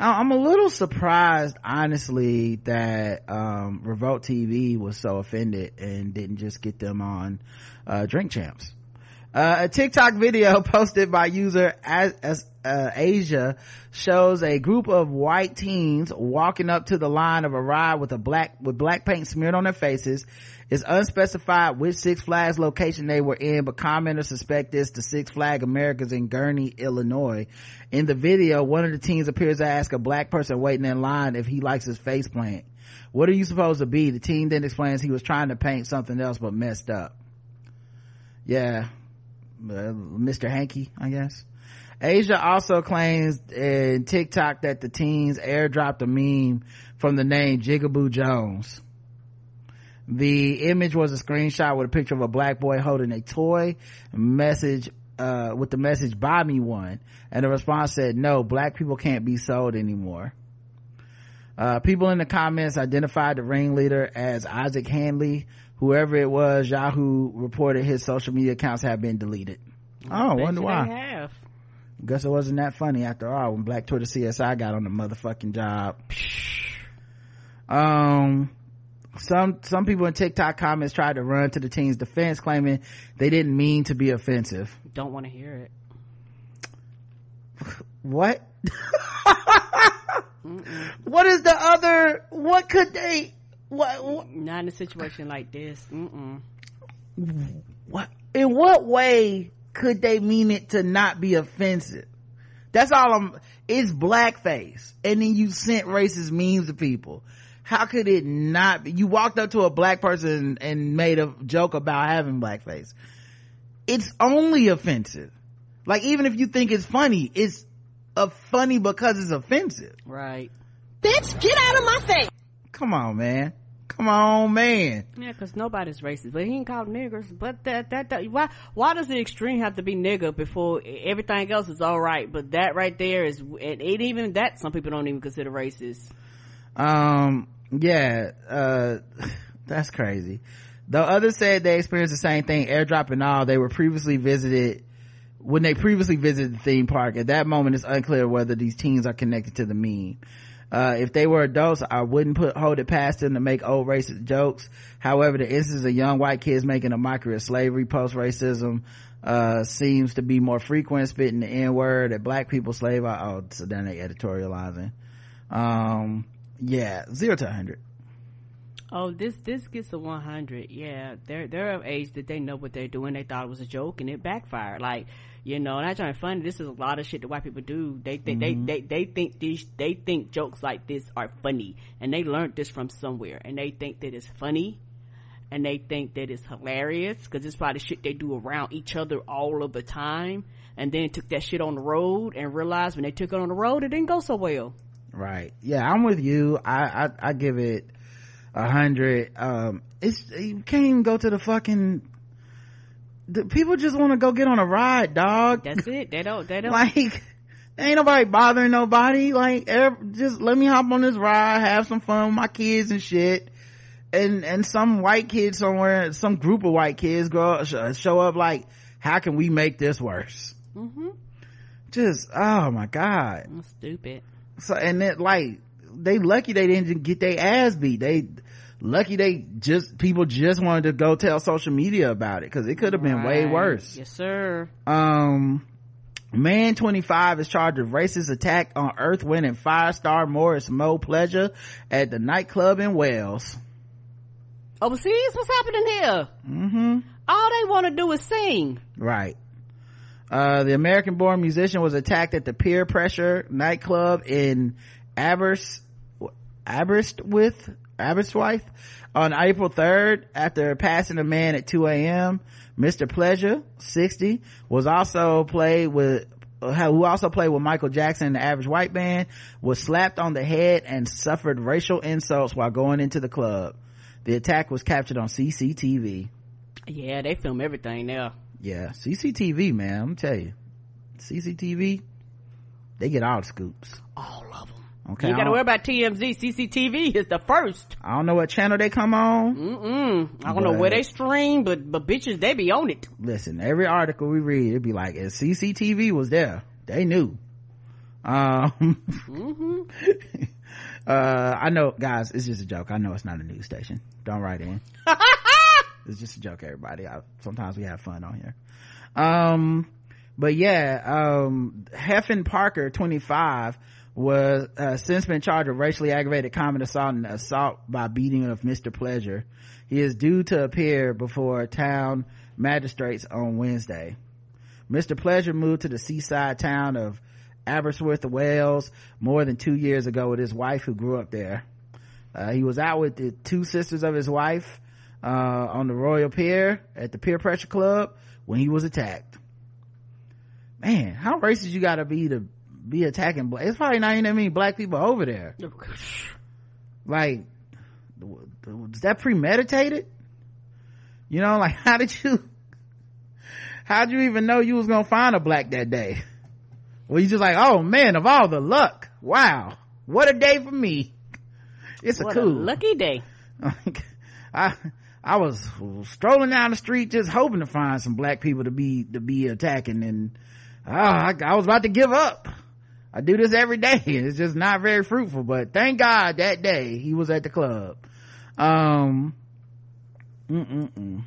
I'm a little surprised, honestly, that um, Revolt TV was so offended and didn't just get them on uh, Drink Champs. Uh, a TikTok video (laughs) posted by user as, as uh, Asia shows a group of white teens walking up to the line of a ride with a black with black paint smeared on their faces it's unspecified which Six Flags location they were in, but commenters suspect this the Six Flag Americas in Gurnee, Illinois. In the video, one of the teens appears to ask a black person waiting in line if he likes his face paint. What are you supposed to be? The teen then explains he was trying to paint something else but messed up. Yeah. Uh, Mr. Hanky, I guess. Asia also claims in TikTok that the teens airdropped a meme from the name Jigaboo Jones. The image was a screenshot with a picture of a black boy holding a toy message, uh, with the message, buy me one. And the response said, no, black people can't be sold anymore. Uh, people in the comments identified the ringleader as Isaac Hanley. Whoever it was, Yahoo reported his social media accounts have been deleted. I oh, wonder why. Have. Guess it wasn't that funny after all when Black Twitter CSI got on the motherfucking job. Um, some some people in tiktok comments tried to run to the team's defense claiming they didn't mean to be offensive don't want to hear it what (laughs) what is the other what could they what, what? not in a situation like this Mm-mm. what in what way could they mean it to not be offensive that's all i'm it's blackface and then you sent racist memes to people how could it not be? You walked up to a black person and made a joke about having blackface. It's only offensive. Like even if you think it's funny, it's a funny because it's offensive. Right. Bitch, get out of my face. Come on, man. Come on, man. Yeah, because nobody's racist, but he ain't called niggers. But that, that, that, why, why does the extreme have to be nigger before everything else is all right? But that right there is, and even that, some people don't even consider racist. Um, yeah uh (laughs) that's crazy the others said they experienced the same thing airdrop and all they were previously visited when they previously visited the theme park at that moment it's unclear whether these teens are connected to the meme uh, if they were adults, I wouldn't put hold it past them to make old racist jokes. However, the instance of young white kids making a mockery of slavery post racism uh, seems to be more frequent, spitting the N word at black people slave. Oh, so then they editorializing. Um, yeah zero to 100 Oh, this this gets a 100. Yeah, they're they're of age that they know what they're doing. They thought it was a joke and it backfired. Like you know, not trying to funny. This is a lot of shit that white people do. They think mm-hmm. they, they they think these they think jokes like this are funny, and they learned this from somewhere, and they think that it's funny, and they think that it's hilarious because it's probably shit they do around each other all of the time, and then took that shit on the road and realized when they took it on the road, it didn't go so well. Right. Yeah, I'm with you. I I, I give it a hundred. Um, it's you can't even go to the fucking. The, people just want to go get on a ride, dog. That's it. They don't. They don't like. (laughs) Ain't nobody bothering nobody. Like, just let me hop on this ride, have some fun with my kids and shit. And and some white kid somewhere, some group of white kids go show up like, how can we make this worse? Mm-hmm. Just oh my god, That's stupid. So and it like they lucky they didn't get their ass beat. They lucky they just people just wanted to go tell social media about it because it could have been right. way worse. Yes, sir. Um, man 25 is charged with racist attack on Earth Wind & Fire star Morris Mo pleasure at the nightclub in Wales. Overseas, what's happening here? Mm-hmm. All they want to do is sing. Right. Uh, the American born musician was attacked at the Pier Pressure nightclub in Abers, Aberystwyth, Aberystwyth on April 3rd after passing a man at 2 a.m. Mr. Pleasure, 60, was also played with uh, who also played with Michael Jackson the average white band was slapped on the head and suffered racial insults while going into the club. The attack was captured on CCTV. Yeah, they film everything now. Yeah, CCTV, man. I'm tell you, CCTV, they get all the scoops. All of them. Okay. You gotta worry about TMZ. CCTV is the first. I don't know what channel they come on. Mm-mm. I don't know where they stream, but, but bitches, they be on it. Listen, every article we read, it'd be like, if CCTV was there, they knew. Um, (laughs) mm-hmm. uh, I know, guys, it's just a joke. I know it's not a news station. Don't write in. (laughs) it's just a joke, everybody. I, sometimes we have fun on here. Um, but yeah, um, Heffen Parker, 25, was uh, since been charged with racially aggravated common assault and assault by beating of Mr. Pleasure. He is due to appear before town magistrates on Wednesday. Mr. Pleasure moved to the seaside town of Aberystwyth, Wales, more than two years ago with his wife who grew up there. Uh, he was out with the two sisters of his wife uh, on the Royal Pier at the Pier Pressure Club when he was attacked. Man, how racist you gotta be to be attacking black. It's probably not even that many black people over there. like, is that premeditated? You know, like (laughs) how did you, how'd you even know you was gonna find a black that day? Well, you just like, oh man, of all the luck, wow, what a day for me. It's what a cool, a lucky day. (laughs) I, I was strolling down the street just hoping to find some black people to be, to be attacking and, oh, I, I was about to give up. I do this every day. (laughs) It's just not very fruitful, but thank God that day he was at the club. Um, mm-mm-mm.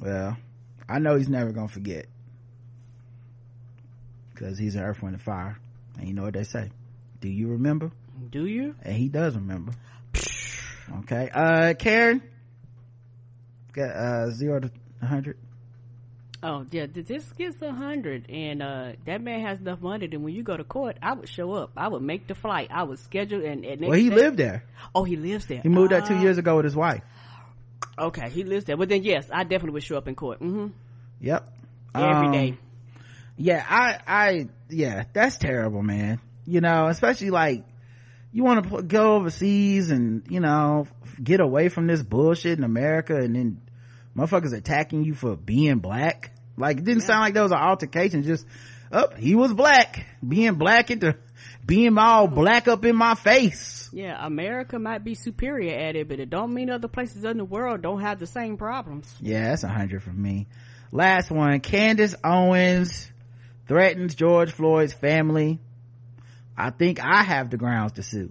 Well, I know he's never gonna forget. Cause he's an earth, wind, and fire. And you know what they say. Do you remember? Do you? And he does remember. okay. Uh, Karen? Got, uh, zero to 100. Oh yeah, this gets a hundred, and uh, that man has enough money. Then when you go to court, I would show up. I would make the flight. I would schedule and. and well, he day, lived there. Oh, he lives there. He moved uh, there two years ago with his wife. Okay, he lives there. But then yes, I definitely would show up in court. Mm-hmm. Yep. Every um, day. Yeah, I, I, yeah, that's terrible, man. You know, especially like you want to go overseas and you know get away from this bullshit in America, and then motherfuckers attacking you for being black like it didn't yeah. sound like there was an altercation. Just up, oh, he was black, being black into being all oh. black up in my face. Yeah, America might be superior at it, but it don't mean other places in the world don't have the same problems. Yeah, that's a hundred for me. Last one, Candace Owens threatens George Floyd's family. I think I have the grounds to sue.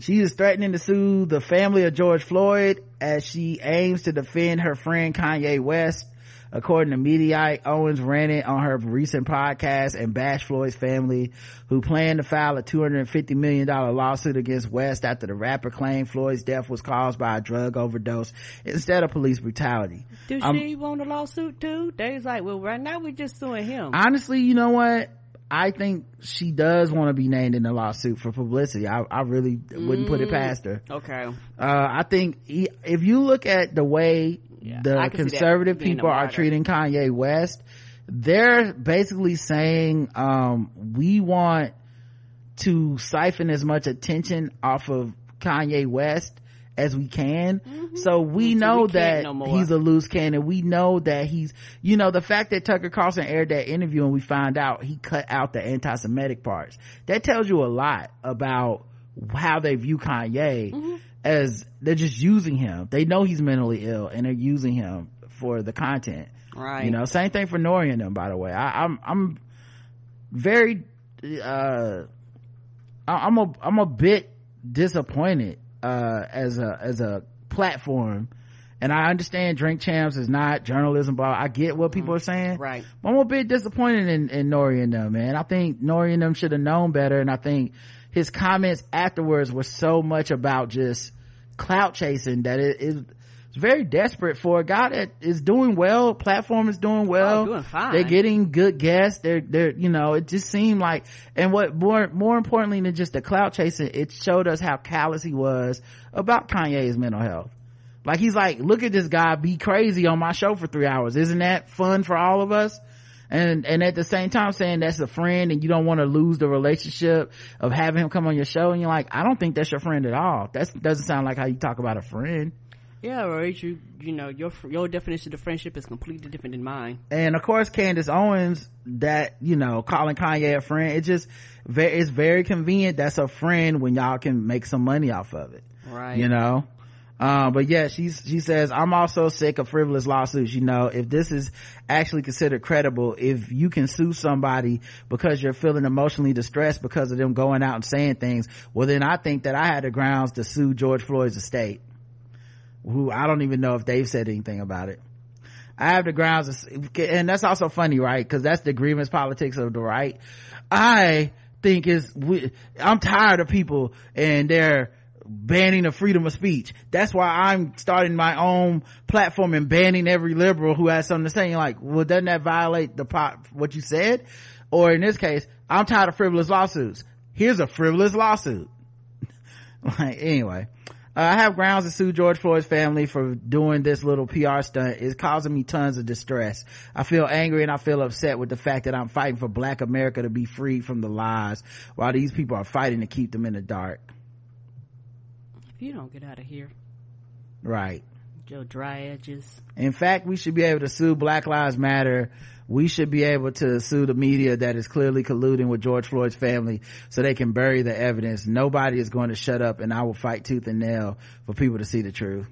She is threatening to sue the family of George Floyd as she aims to defend her friend Kanye West According to Mediaite, Owens ran it on her recent podcast and bashed Floyd's family, who planned to file a $250 million lawsuit against West after the rapper claimed Floyd's death was caused by a drug overdose instead of police brutality. Do um, she want a lawsuit too? They's like, well, right now we're just suing him. Honestly, you know what? I think she does want to be named in the lawsuit for publicity. I, I really wouldn't mm, put it mm, past her. Okay. Uh, I think he, if you look at the way yeah, the conservative people are treating Kanye West, they're basically saying, um, we want to siphon as much attention off of Kanye West as we can. Mm-hmm. So we Until know we that no he's a loose cannon. We know that he's, you know, the fact that Tucker Carlson aired that interview and we find out he cut out the anti-Semitic parts. That tells you a lot about how they view Kanye mm-hmm. as they're just using him. They know he's mentally ill and they're using him for the content. Right. You know, same thing for Nori and them, by the way. I, I'm, I'm very, uh, I'm a, I'm a bit disappointed uh, as a as a platform and I understand Drink Champs is not journalism, but I get what people mm-hmm. are saying. Right. But I'm a bit disappointed in, in Nori and them, man. I think Nori and them should have known better, and I think his comments afterwards were so much about just clout chasing that it, it it's very desperate for a guy that is doing well. Platform is doing well. Oh, doing fine. They're getting good guests. They're, they're, you know, it just seemed like, and what more, more importantly than just the clout chasing, it showed us how callous he was about Kanye's mental health. Like he's like, look at this guy be crazy on my show for three hours. Isn't that fun for all of us? and and at the same time saying that's a friend and you don't want to lose the relationship of having him come on your show and you're like i don't think that's your friend at all that doesn't sound like how you talk about a friend yeah, right. You you know your your definition of friendship is completely different than mine. And of course, Candace Owens, that you know, calling Kanye a friend, it just very it's very convenient. That's a friend when y'all can make some money off of it, right? You know. Uh, but yeah, she's, she says, I'm also sick of frivolous lawsuits. You know, if this is actually considered credible, if you can sue somebody because you're feeling emotionally distressed because of them going out and saying things, well then I think that I had the grounds to sue George Floyd's estate who I don't even know if they've said anything about it. I have the grounds, and that's also funny, right? Because that's the grievance politics of the right. I think is I'm tired of people and they're banning the freedom of speech. That's why I'm starting my own platform and banning every liberal who has something to say. You're like, well, doesn't that violate the what you said? Or in this case, I'm tired of frivolous lawsuits. Here's a frivolous lawsuit. (laughs) like, anyway. Uh, I have grounds to sue George Floyd's family for doing this little PR stunt. It's causing me tons of distress. I feel angry and I feel upset with the fact that I'm fighting for black America to be free from the lies while these people are fighting to keep them in the dark. If you don't get out of here. Right. Joe dry edges. In fact, we should be able to sue Black Lives Matter we should be able to sue the media that is clearly colluding with George Floyd's family so they can bury the evidence. Nobody is going to shut up and I will fight tooth and nail for people to see the truth.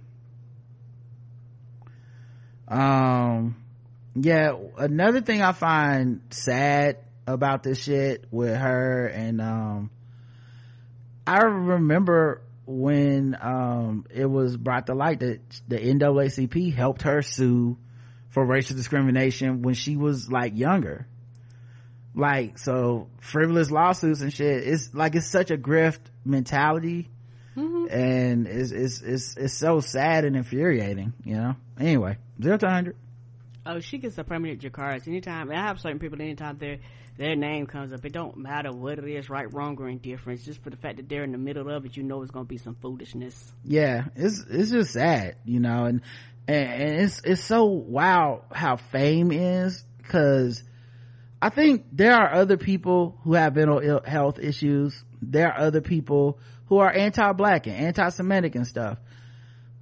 Um, yeah, another thing I find sad about this shit with her and, um, I remember when, um, it was brought to light that the NAACP helped her sue for racial discrimination when she was like younger. Like so frivolous lawsuits and shit it's like it's such a grift mentality. Mm-hmm. and it's, it's it's it's so sad and infuriating you know? Anyway zero to 100 oh she gets a permanent Jakarta anytime. I have certain people anytime their their name comes up it don't matter what it is right wrong or indifference. Just for the fact that they're in the middle of it you know it's gonna be some foolishness. Yeah it's it's just sad you know? And and it's it's so wow how fame is because I think there are other people who have mental health issues. There are other people who are anti-black and anti-Semitic and stuff.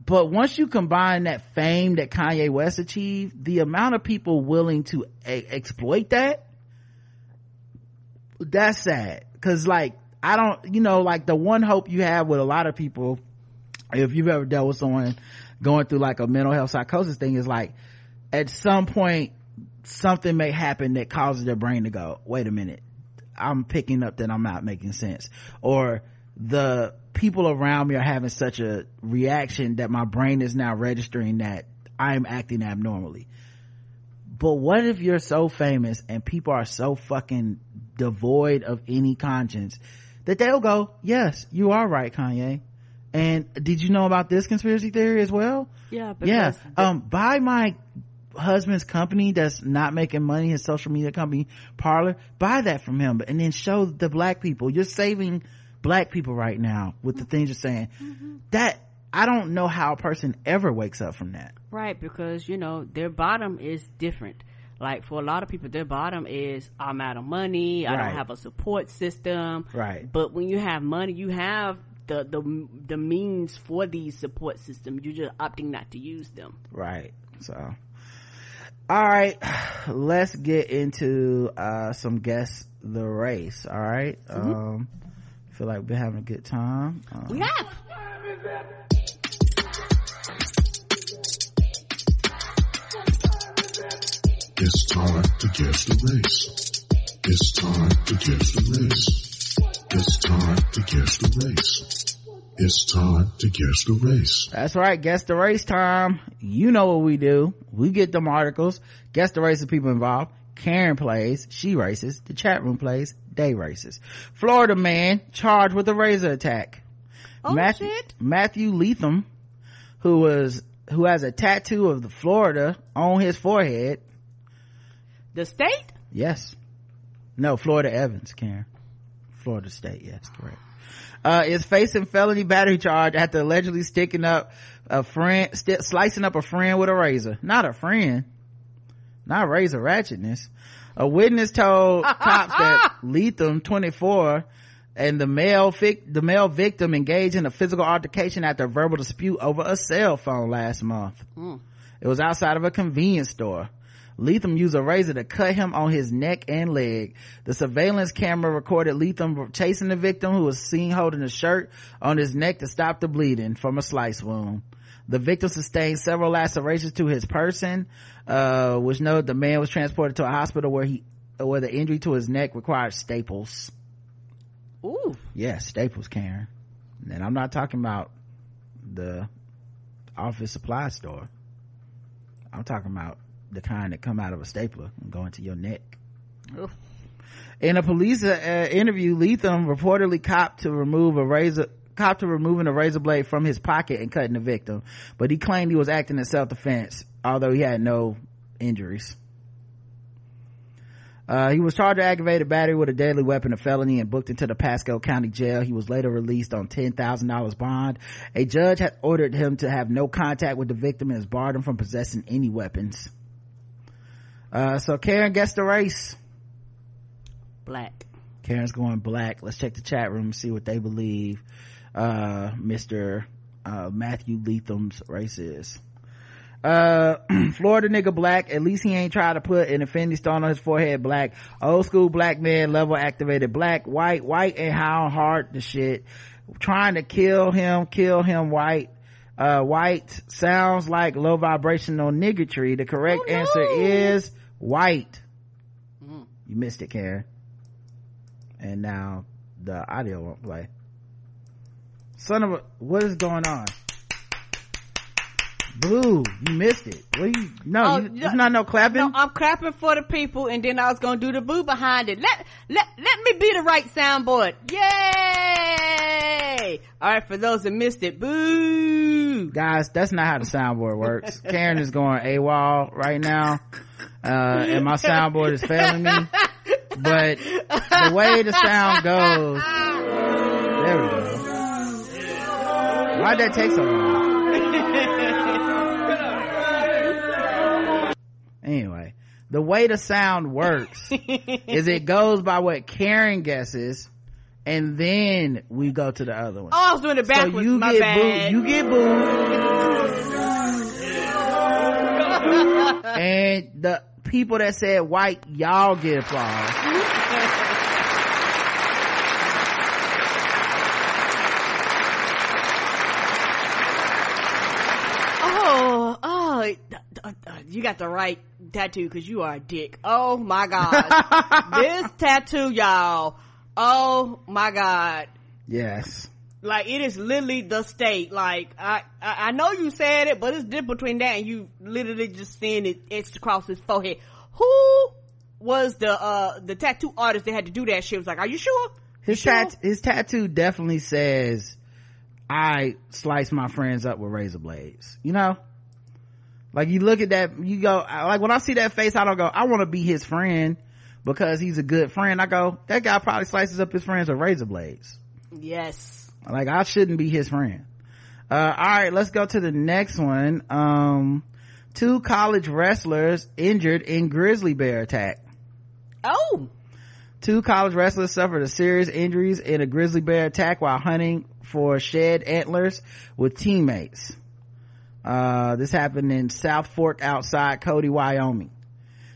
But once you combine that fame that Kanye West achieved, the amount of people willing to a- exploit that, that's sad. Cause like, I don't, you know, like the one hope you have with a lot of people, if you've ever dealt with someone going through like a mental health psychosis thing is like at some point something may happen that causes their brain to go wait a minute. I'm picking up that i'm not making sense. Or the people around me are having such a reaction that my brain is now registering that i'm acting abnormally. But what if you're so famous and people are so fucking devoid of any conscience that they'll go, yes, you are right, Kanye. And did you know about this conspiracy theory as well? Yeah. Yeah. Um, buy my husband's company that's not making money, his social media company, Parler, buy that from him and then show the black people. You're saving black people right now with the things you're saying. Mm-hmm. That, I don't know how a person ever wakes up from that. Right, because, you know, their bottom is different. Like for a lot of people, their bottom is I'm out of money. I right. don't have a support system. Right. But when you have money, you have the the the means for these support systems. You're just opting not to use them. Right. So, all right, let's get into uh, some guess the race. All right. mm-hmm. Um, feel like we're having a good time. Um, we have. It's time to guess the race. It's time to guess the race. It's time to guess the race. It's time to guess the race. That's right. Guess the race time. You know what we do. We get them articles. Guess the race of people involved. Karen plays. She races. The chat room plays. They races. Florida man charged with a razor attack. Oh Matthew, shit. Matthew Leatham, who was, who has a tattoo of the Florida on his forehead. The state? Yes. No, Florida Evans, Karen. Florida State, yes, correct uh, is facing felony battery charge after allegedly sticking up a friend, st- slicing up a friend with a razor. Not a friend. Not razor ratchetness. A witness told (laughs) cops that Leatham, 24, and the male fic- the male victim engaged in a physical altercation after a verbal dispute over a cell phone last month. Mm. It was outside of a convenience store. Leatham used a razor to cut him on his neck and leg. The surveillance camera recorded Leatham chasing the victim who was seen holding a shirt on his neck to stop the bleeding from a slice wound. The victim sustained several lacerations to his person, uh, which noted the man was transported to a hospital where he, where the injury to his neck required staples. Ooh. Yeah, staples, Karen. And I'm not talking about the office supply store. I'm talking about the kind that come out of a stapler and go into your neck. Oof. In a police uh, interview, Leatham reportedly copped to remove a razor, to removing a razor blade from his pocket and cutting the victim, but he claimed he was acting in self-defense, although he had no injuries. Uh, he was charged with aggravated battery with a deadly weapon, a felony, and booked into the Pasco County Jail. He was later released on $10,000 bond. A judge had ordered him to have no contact with the victim and has barred him from possessing any weapons. Uh, so Karen gets the race. Black. Karen's going black. Let's check the chat room, see what they believe, uh, Mr. Uh, Matthew Leatham's race is. Uh, (clears throat) Florida nigga black. At least he ain't try to put an infinity stone on his forehead black. Old school black man level activated black, white, white and how hard the shit. Trying to kill him, kill him white uh, white sounds like low vibrational niggertry. The correct oh, no. answer is white. Mm. You missed it, Karen. And now the audio won't play. Son of a, what is going on? Blue, you missed it. What you, no, oh, you, it's not no clapping. No, I'm clapping for the people and then I was gonna do the boo behind it. Let, let, let me be the right soundboard. Yay! Alright, for those that missed it, boo! Guys, that's not how the soundboard works. Karen is going AWOL right now, uh, and my soundboard is failing me. But the way the sound goes, there we go. Why'd that take so long? Anyway the way the sound works is it (laughs) goes by what karen guesses and then we go to the other one. Oh, I was doing it backwards. So you My get bad. booed. You get booed. and the people that said white, y'all get applause. oh, oh, you got the right tattoo because you are a dick. Oh my (laughs) god. this tattoo, y'all. Oh my god. Yes. Like it is literally the state. Like I, I, I know you said it, but it's different between that and you literally just seeing it etched across his forehead. Who was the uh the tattoo artist that had to do that shit? Was like, are you sure? His sure? tat his tattoo definitely says, "I slice my friends up with razor blades." You know, like you look at that, you go like when I see that face, I don't go, "I want to be his friend." Because he's a good friend, I go, that guy probably slices up his friends with razor blades. Yes. Like I shouldn't be his friend. Uh, all right, let's go to the next one. Um, two college wrestlers injured in grizzly bear attack. Oh. Two college wrestlers suffered a serious injuries in a grizzly bear attack while hunting for shed antlers with teammates. Uh, this happened in South Fork outside Cody, Wyoming.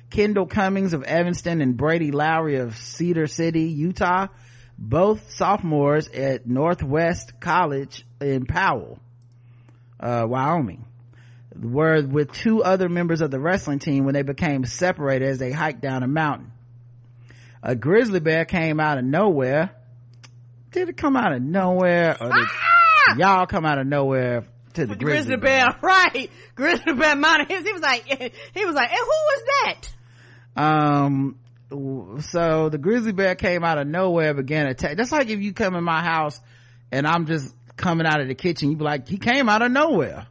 Kendall Cummings of Evanston and Brady Lowry of Cedar City, Utah, both sophomores at Northwest College in Powell, uh, Wyoming, were with two other members of the wrestling team when they became separated as they hiked down a mountain. A grizzly bear came out of nowhere. Did it come out of nowhere or did ah! y'all come out of nowhere to the grizzly, grizzly bear. bear. (laughs) Right. Grizzly bear mounted his. He was like, (laughs) he was like, and who was that? um so the grizzly bear came out of nowhere began attack that's like if you come in my house and i'm just coming out of the kitchen you be like he came out of nowhere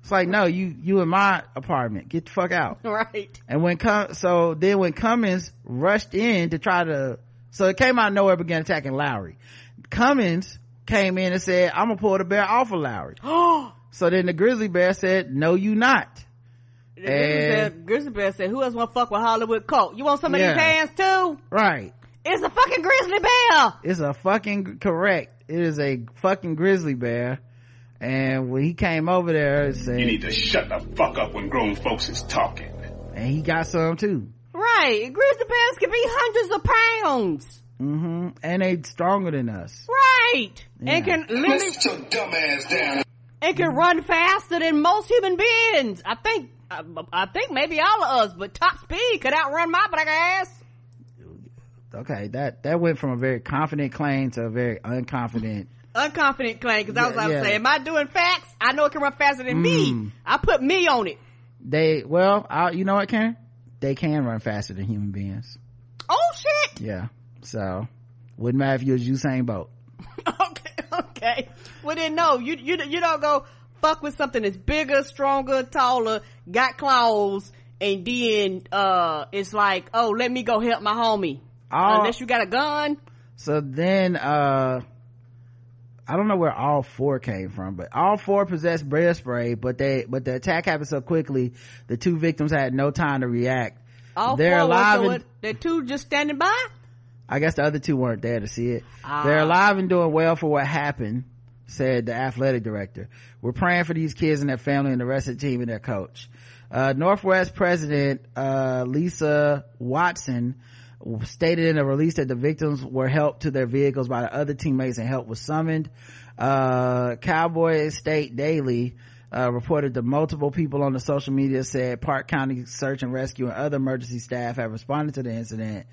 it's like no you you in my apartment get the fuck out (laughs) right and when come so then when Cummings rushed in to try to so it came out of nowhere began attacking lowry Cummings came in and said i'm gonna pull the bear off of lowry (gasps) so then the grizzly bear said no you not and, grizzly bear said, who else want to fuck with Hollywood Colt? You want some of yeah. these hands too? Right. It's a fucking grizzly bear. It's a fucking correct. It is a fucking grizzly bear. And when he came over there, and said, "You need to shut the fuck up when grown folks is talking." And he got some too. Right, grizzly bears can be hundreds of pounds. Mm-hmm. And they stronger than us. Right. Yeah. And can literally. Sit your dumb ass down. And can run faster than most human beings. I think I, I, think maybe all of us, but top speed could outrun my black ass. Okay, that that went from a very confident claim to a very unconfident. unconfident claim because I was like, yeah. say, am I doing facts? I know it can run faster than mm. me. I put me on it. They well, I, you know what, Karen? They can run faster than human beings. Oh shit! Yeah, so wouldn't matter if you was Usain Bolt. (laughs) okay, okay. Well then, no, you you you don't go fuck with something that's bigger, stronger, taller, got claws, and then uh it's like, oh, let me go help my homie. Uh, Unless you got a gun. So then uh I don't know where all four came from, but all four possessed bear spray, but they but the attack happened so quickly the two victims had no time to react. All They're four alive and, the two just standing by? I guess the other two weren't there to see it. They're ah. alive and doing well for what happened said the athletic director. We're praying for these kids and their family and the rest of the team and their coach. Uh, Northwest president, uh, Lisa Watson stated in a release that the victims were helped to their vehicles by the other teammates and help was summoned. Uh, Cowboy State Daily, uh, reported that multiple people on the social media said Park County Search and Rescue and other emergency staff have responded to the incident.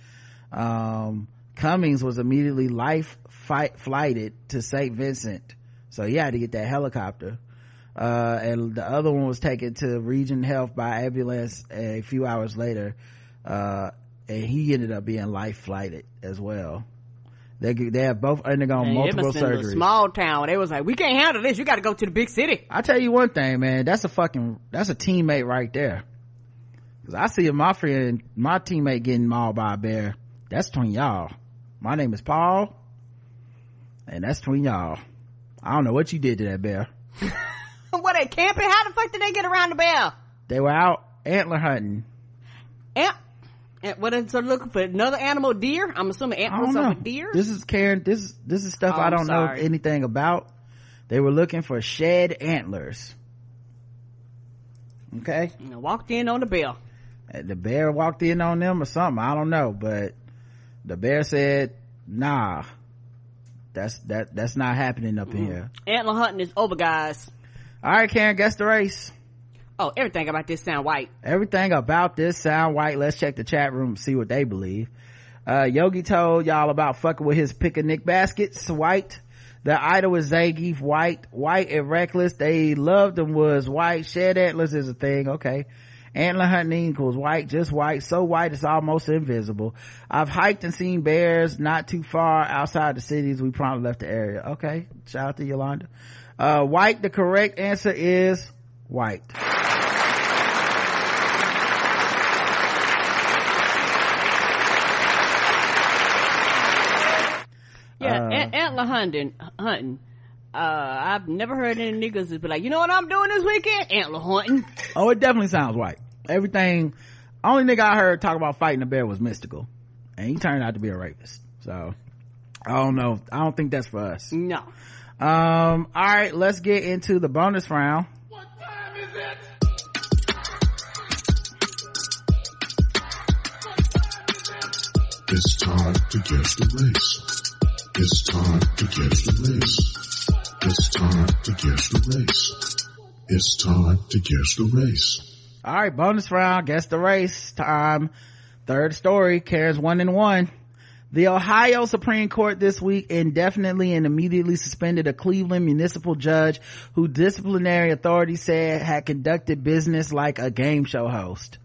Um, Cummings was immediately life fight, flighted to St. Vincent so he had to get that helicopter uh, and the other one was taken to region health by ambulance a few hours later uh, and he ended up being life flighted as well they they have both undergone man, multiple surgeries. small town. They was like, we can't handle this. You got to go to the big city. I tell you one thing, man. That's a fucking that's a teammate right there. Cause I see my friend, my teammate getting mauled by a bear. That's between y'all. My name is Paul, and that's between y'all. I don't know what you did to that bear. (laughs) what they camping? How the fuck did they get around the bear? They were out antler hunting. Ant, and what is so looking for another animal? Deer? I'm assuming antlers are deer. This is Karen. This is this is stuff oh, I don't know anything about. They were looking for shed antlers. Okay. And walked in on the bear. Uh, the bear walked in on them or something. I don't know, but the bear said, "Nah, that's that that's not happening up mm. in here antler hunting is over guys all right karen guess the race oh everything about this sound white everything about this sound white let's check the chat room see what they believe uh, yogi told y'all about fucking with his picnic baskets white The idol was Zangief White, white and reckless. They loved him was white. Shed antlers is a thing. Okay. Antler hunting equals white, just white, so white it's almost invisible. I've hiked and seen bears not too far outside the cities. We promptly left the area. Okay. Shout out to Yolanda. Uh, white, the correct answer is white. Yeah, uh, antler hunting, hunting. Uh, I've never heard any niggas be like, you know what I'm doing this weekend? Antler hunting. Oh, it definitely sounds white. Everything, only nigga I heard talk about fighting a bear was Mystikal And he turned out to be a rapist. So, I don't know. I don't think that's for us. No. Um, alright, let's get into the bonus round. What time is it? It's time to guess the race. It's time to guess the race. It's time to guess the race. It's time to guess the race. All right, bonus round, guess the race time. Third story, cares one and one. The Ohio Supreme Court this week indefinitely and immediately suspended a Cleveland municipal judge who disciplinary authorities said had conducted business like a game show host.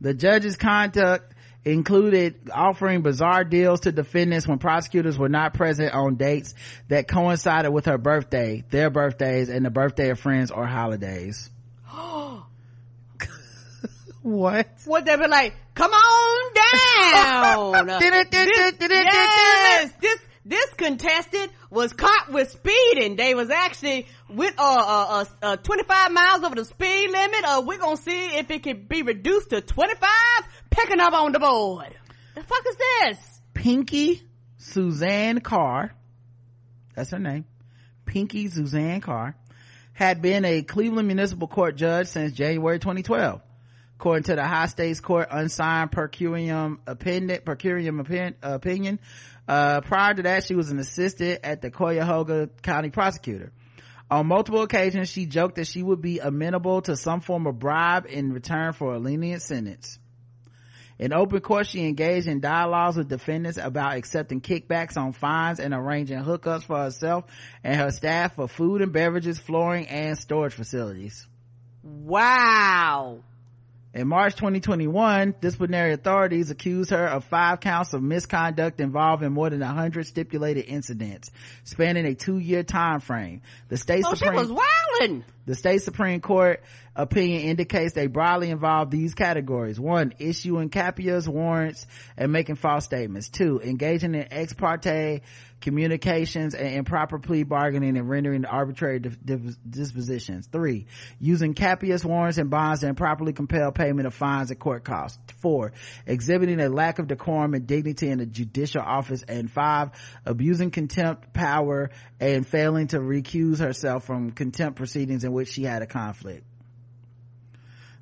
the judge's conduct included offering bizarre deals to defendants when prosecutors were not present on dates that coincided with her birthday, their birthdays, and the birthday of friends or holidays. (gasps) what? What they be like, come on down. yes, this, this contestant was caught with speeding. They was actually with, uh, uh, uh, uh 25 miles over the speed limit. Uh, we're gonna see if it can be reduced to 25 picking up on the board. The fuck is this? Pinky Suzanne Carr. That's her name. Pinky Suzanne Carr had been a Cleveland Municipal Court judge since January 2012. According to the high stakes court unsigned per curiam opinion, per curiam opinion, uh, prior to that, she was an assistant at the Cuyahoga County prosecutor. On multiple occasions, she joked that she would be amenable to some form of bribe in return for a lenient sentence. In open court, she engaged in dialogues with defendants about accepting kickbacks on fines and arranging hookups for herself and her staff for food and beverages, flooring, and storage facilities. Wow. In March 2021, disciplinary authorities accused her of five counts of misconduct involving more than 100 stipulated incidents, spanning a two-year time frame. The state oh, Supreme, she was wilding. The state Supreme Court opinion indicates they broadly involve these categories. One, issuing capias warrants and making false statements. Two, engaging in ex parte communications and improper plea bargaining and rendering arbitrary dispositions. Three, using capias warrants and bonds to improperly compel payment of fines and court costs. Four, exhibiting a lack of decorum and dignity in the judicial office. And five, abusing contempt power and failing to recuse herself from contempt proceedings in which she had a conflict.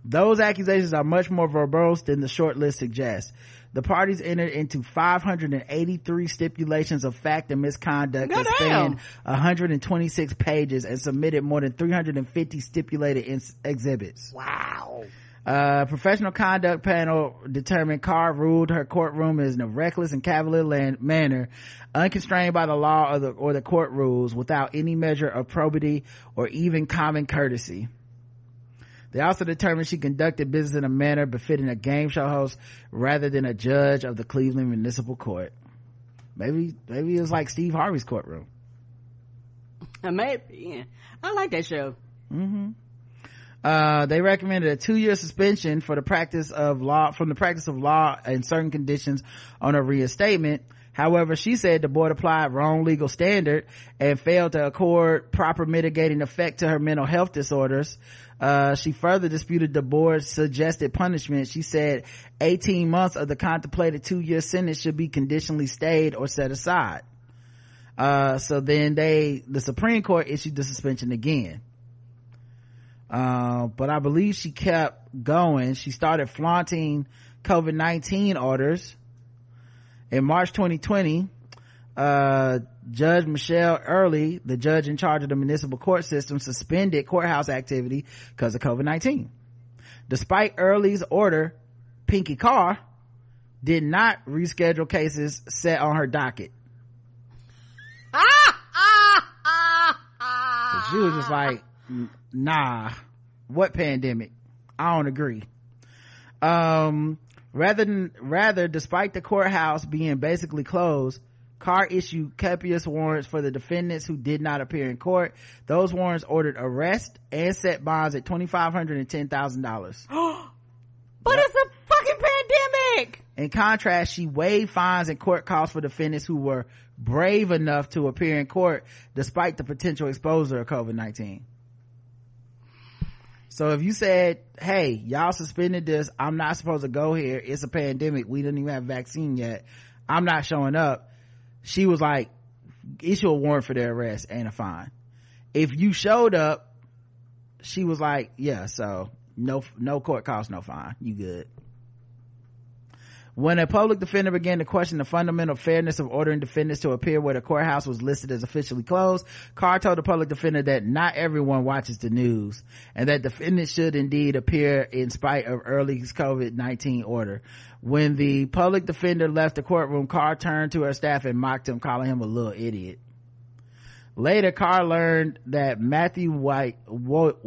Those accusations are much more verbose than the short list suggests. The parties entered into 583 stipulations of fact and misconduct that spanned 126 pages and submitted more than 350 stipulated ins- exhibits. Wow. Uh, professional conduct panel determined Carr ruled her courtroom in a reckless and cavalier land- manner, unconstrained by the law or the, or the court rules, without any measure of probity or even common courtesy. They also determined she conducted business in a manner befitting a game show host rather than a judge of the Cleveland Municipal Court. Maybe, maybe it was like Steve Harvey's courtroom. (laughs) Maybe, yeah. I like that show. Mm-hmm. Uh, they recommended a two-year suspension for the practice of law, from the practice of law in certain conditions on a reinstatement. However, she said the board applied wrong legal standard and failed to accord proper mitigating effect to her mental health disorders. Uh, she further disputed the board's suggested punishment. She said 18 months of the contemplated two year sentence should be conditionally stayed or set aside. Uh, so then they, the Supreme Court issued the suspension again. Uh, but I believe she kept going. She started flaunting COVID-19 orders. In March 2020, uh, Judge Michelle Early, the judge in charge of the municipal court system, suspended courthouse activity because of COVID-19. Despite Early's order, Pinky Carr did not reschedule cases set on her docket. (laughs) so she was just like, nah, what pandemic? I don't agree. Um, rather than, rather, despite the courthouse being basically closed, Carr issued capias warrants for the defendants who did not appear in court. Those warrants ordered arrest and set bonds at $2,500 and $10,000. (gasps) but yep. it's a fucking pandemic! In contrast, she waived fines and court costs for defendants who were brave enough to appear in court despite the potential exposure of COVID-19. So if you said, hey, y'all suspended this, I'm not supposed to go here, it's a pandemic, we didn't even have a vaccine yet, I'm not showing up, she was like, issue a warrant for their arrest and a fine. If you showed up, she was like, yeah, so no, no court costs, no fine, you good. When a public defender began to question the fundamental fairness of ordering defendants to appear where the courthouse was listed as officially closed, Carr told the public defender that not everyone watches the news and that defendants should indeed appear in spite of early COVID-19 order. When the public defender left the courtroom, Carr turned to her staff and mocked him, calling him a little idiot. Later, Carr learned that Matthew White, Woma,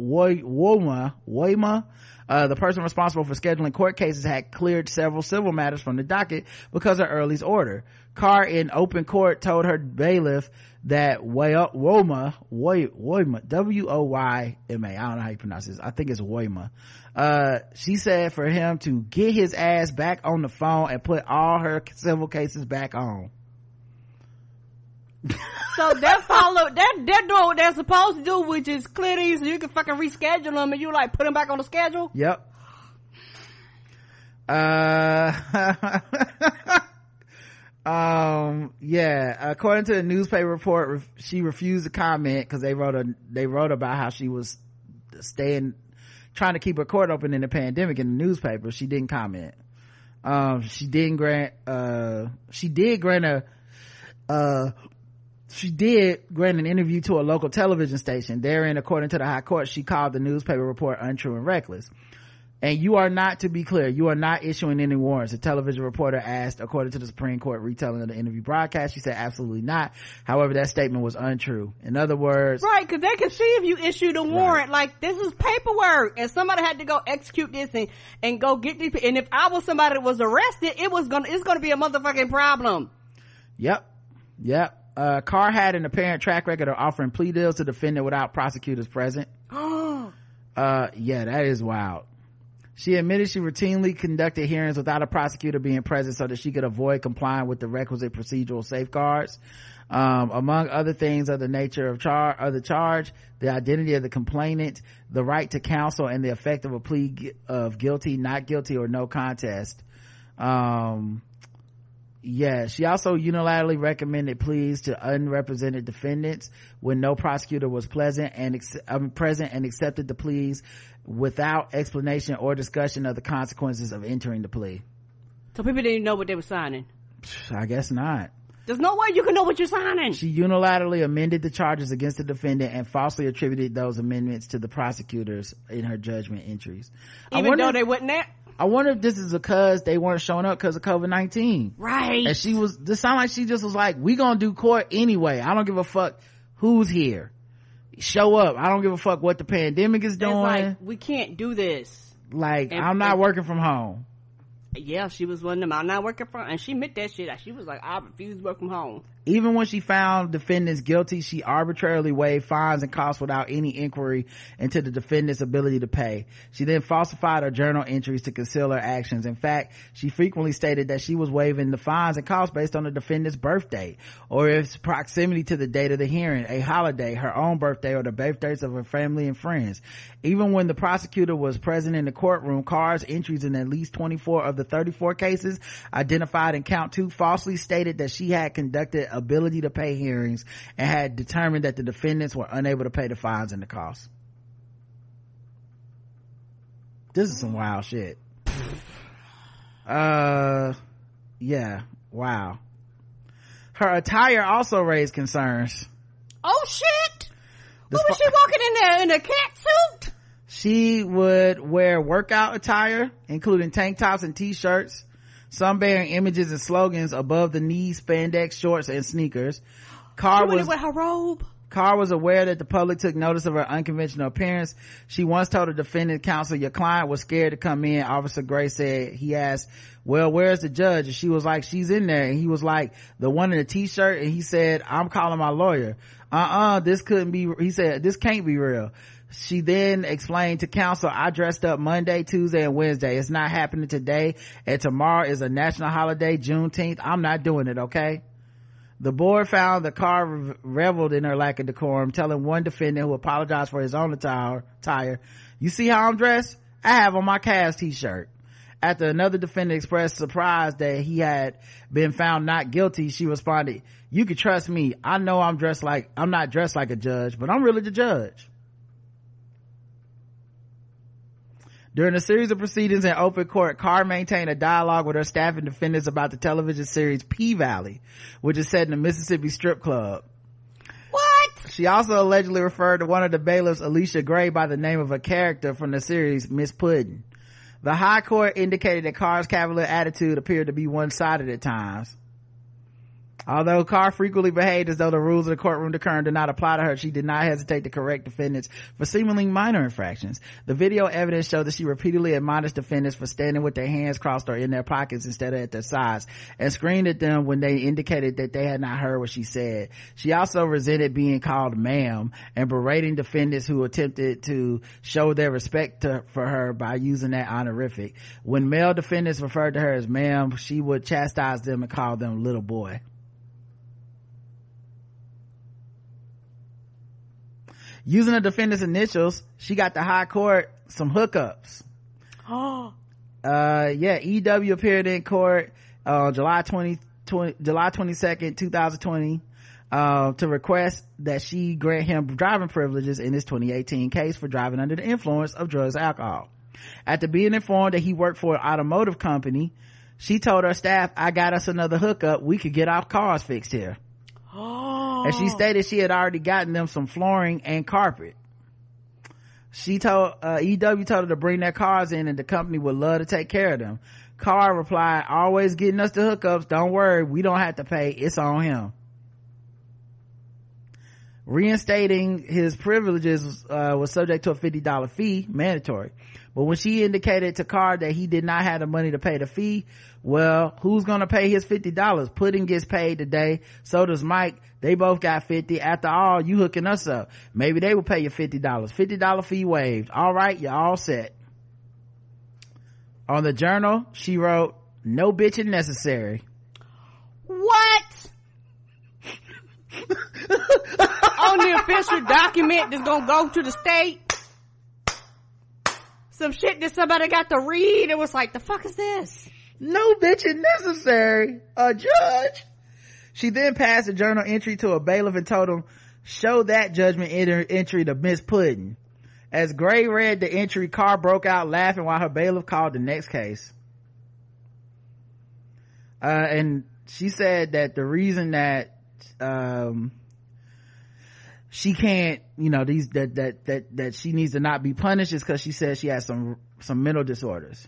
Woima, uh, the person responsible for scheduling court cases had cleared several civil matters from the docket because of Early's order. Carr in open court told her bailiff that Woma, Woima, W-O-Y-M-A, I don't know how you pronounce this. I think it's Woima. Uh, she said for him to get his ass back on the phone and put all her civil cases back on. So they're follow that they're doing what they're supposed to do, which is clear these so you can fucking reschedule them and you like put them back on the schedule. Yep. Uh, (laughs) um, yeah. According to the newspaper report, she refused to comment because they wrote a they wrote about how she was staying, trying to keep her court open in the pandemic in the newspaper. She didn't comment. Um, she didn't grant. Uh, she did grant a uh she did grant an interview to a local television station. Therein, according to the high court, she called the newspaper report untrue and reckless. And you are not, to be clear, you are not issuing any warrants. The television reporter asked, according to the Supreme Court retelling of the interview broadcast, she said absolutely not. However, that statement was untrue. In other words, right, because they can see if you issued a warrant. Right. Like this is paperwork, and somebody had to go execute this and and go get these. And if I was somebody that was arrested, it was gonna it's gonna be a motherfucking problem. Yep, yep uh, Carr had an apparent track record of offering plea deals to defendant without prosecutors present. (gasps) uh, yeah, that is wild. She admitted she routinely conducted hearings without a prosecutor being present so that she could avoid complying with the requisite procedural safeguards. Um, among other things of the nature of, char- of the charge, the identity of the complainant, the right to counsel, and the effect of a plea of guilty, not guilty, or no contest. Um, yeah, she also unilaterally recommended pleas to unrepresented defendants when no prosecutor was present and um, present and accepted the pleas without explanation or discussion of the consequences of entering the plea. So people didn't know what they were signing. I guess not. There's no way you can know what you're signing. She unilaterally amended the charges against the defendant and falsely attributed those amendments to the prosecutors in her judgment entries. Even though they wouldn't. I wonder if this is because they weren't showing up because of COVID-19. Right. And she was, this sound like she just was like, we gonna do court anyway. I don't give a fuck who's here. Show up. I don't give a fuck what the pandemic is doing. Like, we can't do this. Like, and, I'm not and, working from home yeah, she was one of them. I'm not working from, and she meant that shit. She was like, I refuse to work from home. Even when she found defendants guilty, she arbitrarily waived fines and costs without any inquiry into the defendant's ability to pay. She then falsified her journal entries to conceal her actions. In fact, she frequently stated that she was waiving the fines and costs based on the defendant's birthday or its proximity to the date of the hearing, a holiday, her own birthday, or the birthdays of her family and friends. Even when the prosecutor was present in the courtroom, Carr's entries in at least 24 of the 34 cases identified in count two falsely stated that she had conducted ability to pay hearings and had determined that the defendants were unable to pay the fines and the costs. This is some wild shit. Uh, yeah, wow. Her attire also raised concerns. Oh shit! Who was she walking in there in a cat suit? She would wear workout attire, including tank tops and t-shirts, some bearing images and slogans above the knee, spandex shorts and sneakers. Carr she was with her robe. Carr was aware that the public took notice of her unconventional appearance. She once told a defendant counsel, your client was scared to come in. Officer Gray said, he asked, well, where's the judge? And she was like, she's in there. And he was like, the one in the t-shirt. And he said, I'm calling my lawyer. Uh-uh, this couldn't be, he said, this can't be real. She then explained to counsel, I dressed up Monday, Tuesday, and Wednesday. It's not happening today. And tomorrow is a national holiday, Juneteenth. I'm not doing it, okay? The board found the Carr reveled in her lack of decorum, telling one defendant who apologized for his own attire, tire, you see how I'm dressed? I have on my Cavs t-shirt. After another defendant expressed surprise that he had been found not guilty, she responded, you can trust me. I know I'm dressed like, I'm not dressed like a judge, but I'm really the judge. During a series of proceedings in open court, Carr maintained a dialogue with her staff and defendants about the television series P-Valley, which is set in the Mississippi strip club. What? She also allegedly referred to one of the bailiffs, Alicia Gray, by the name of a character from the series, Miss Puddin'. The high court indicated that Carr's cavalier attitude appeared to be one-sided at times. Although Carr frequently behaved as though the rules of the courtroom decorum did not apply to her, she did not hesitate to correct defendants for seemingly minor infractions. The video evidence showed that she repeatedly admonished defendants for standing with their hands crossed or in their pockets instead of at their sides and screamed at them when they indicated that they had not heard what she said. She also resented being called ma'am and berating defendants who attempted to show their respect to, for her by using that honorific. When male defendants referred to her as ma'am, she would chastise them and call them little boy. Using the defendant's initials she got the high court some hookups. (gasps) Oh. Uh yeah ew appeared in court uh july 20, 20 july 22nd 2020 uh, to request that she grant him driving privileges in his 2018 case for driving under the influence of drugs alcohol. After being informed that he worked for an automotive company she told her staff i got us another hookup. We could get our cars fixed here (gasps) and she stated she had already gotten them some flooring and carpet. She told uh, ew told her to bring their cars in and the company would love to take care of them. Carr replied always getting us the hookups. Don't worry. We don't have to pay. It's on him. Reinstating his privileges uh, was subject to a $50 fee mandatory. But when she indicated to Carr that he did not have the money to pay the fee well who's gonna pay his $50 Puddin' gets paid today. So does mike they both got 50 after all you hooking us up. Maybe they will pay you $50 $50 fee waived. All right you're all set. On the journal she wrote no bitching necessary. What? (laughs) On the official document that's gonna go to the state? Some shit that somebody got to read. It was like the fuck is this? No bitching necessary. A judge. She then passed a journal entry to a bailiff and told him, show that judgment entry to Miss Puddin. As Gray read the entry, Carr broke out laughing while her bailiff called the next case. Uh, and she said that the reason that, um, she can't, you know, these, that, that, that, that she needs to not be punished is because she says she has some, some mental disorders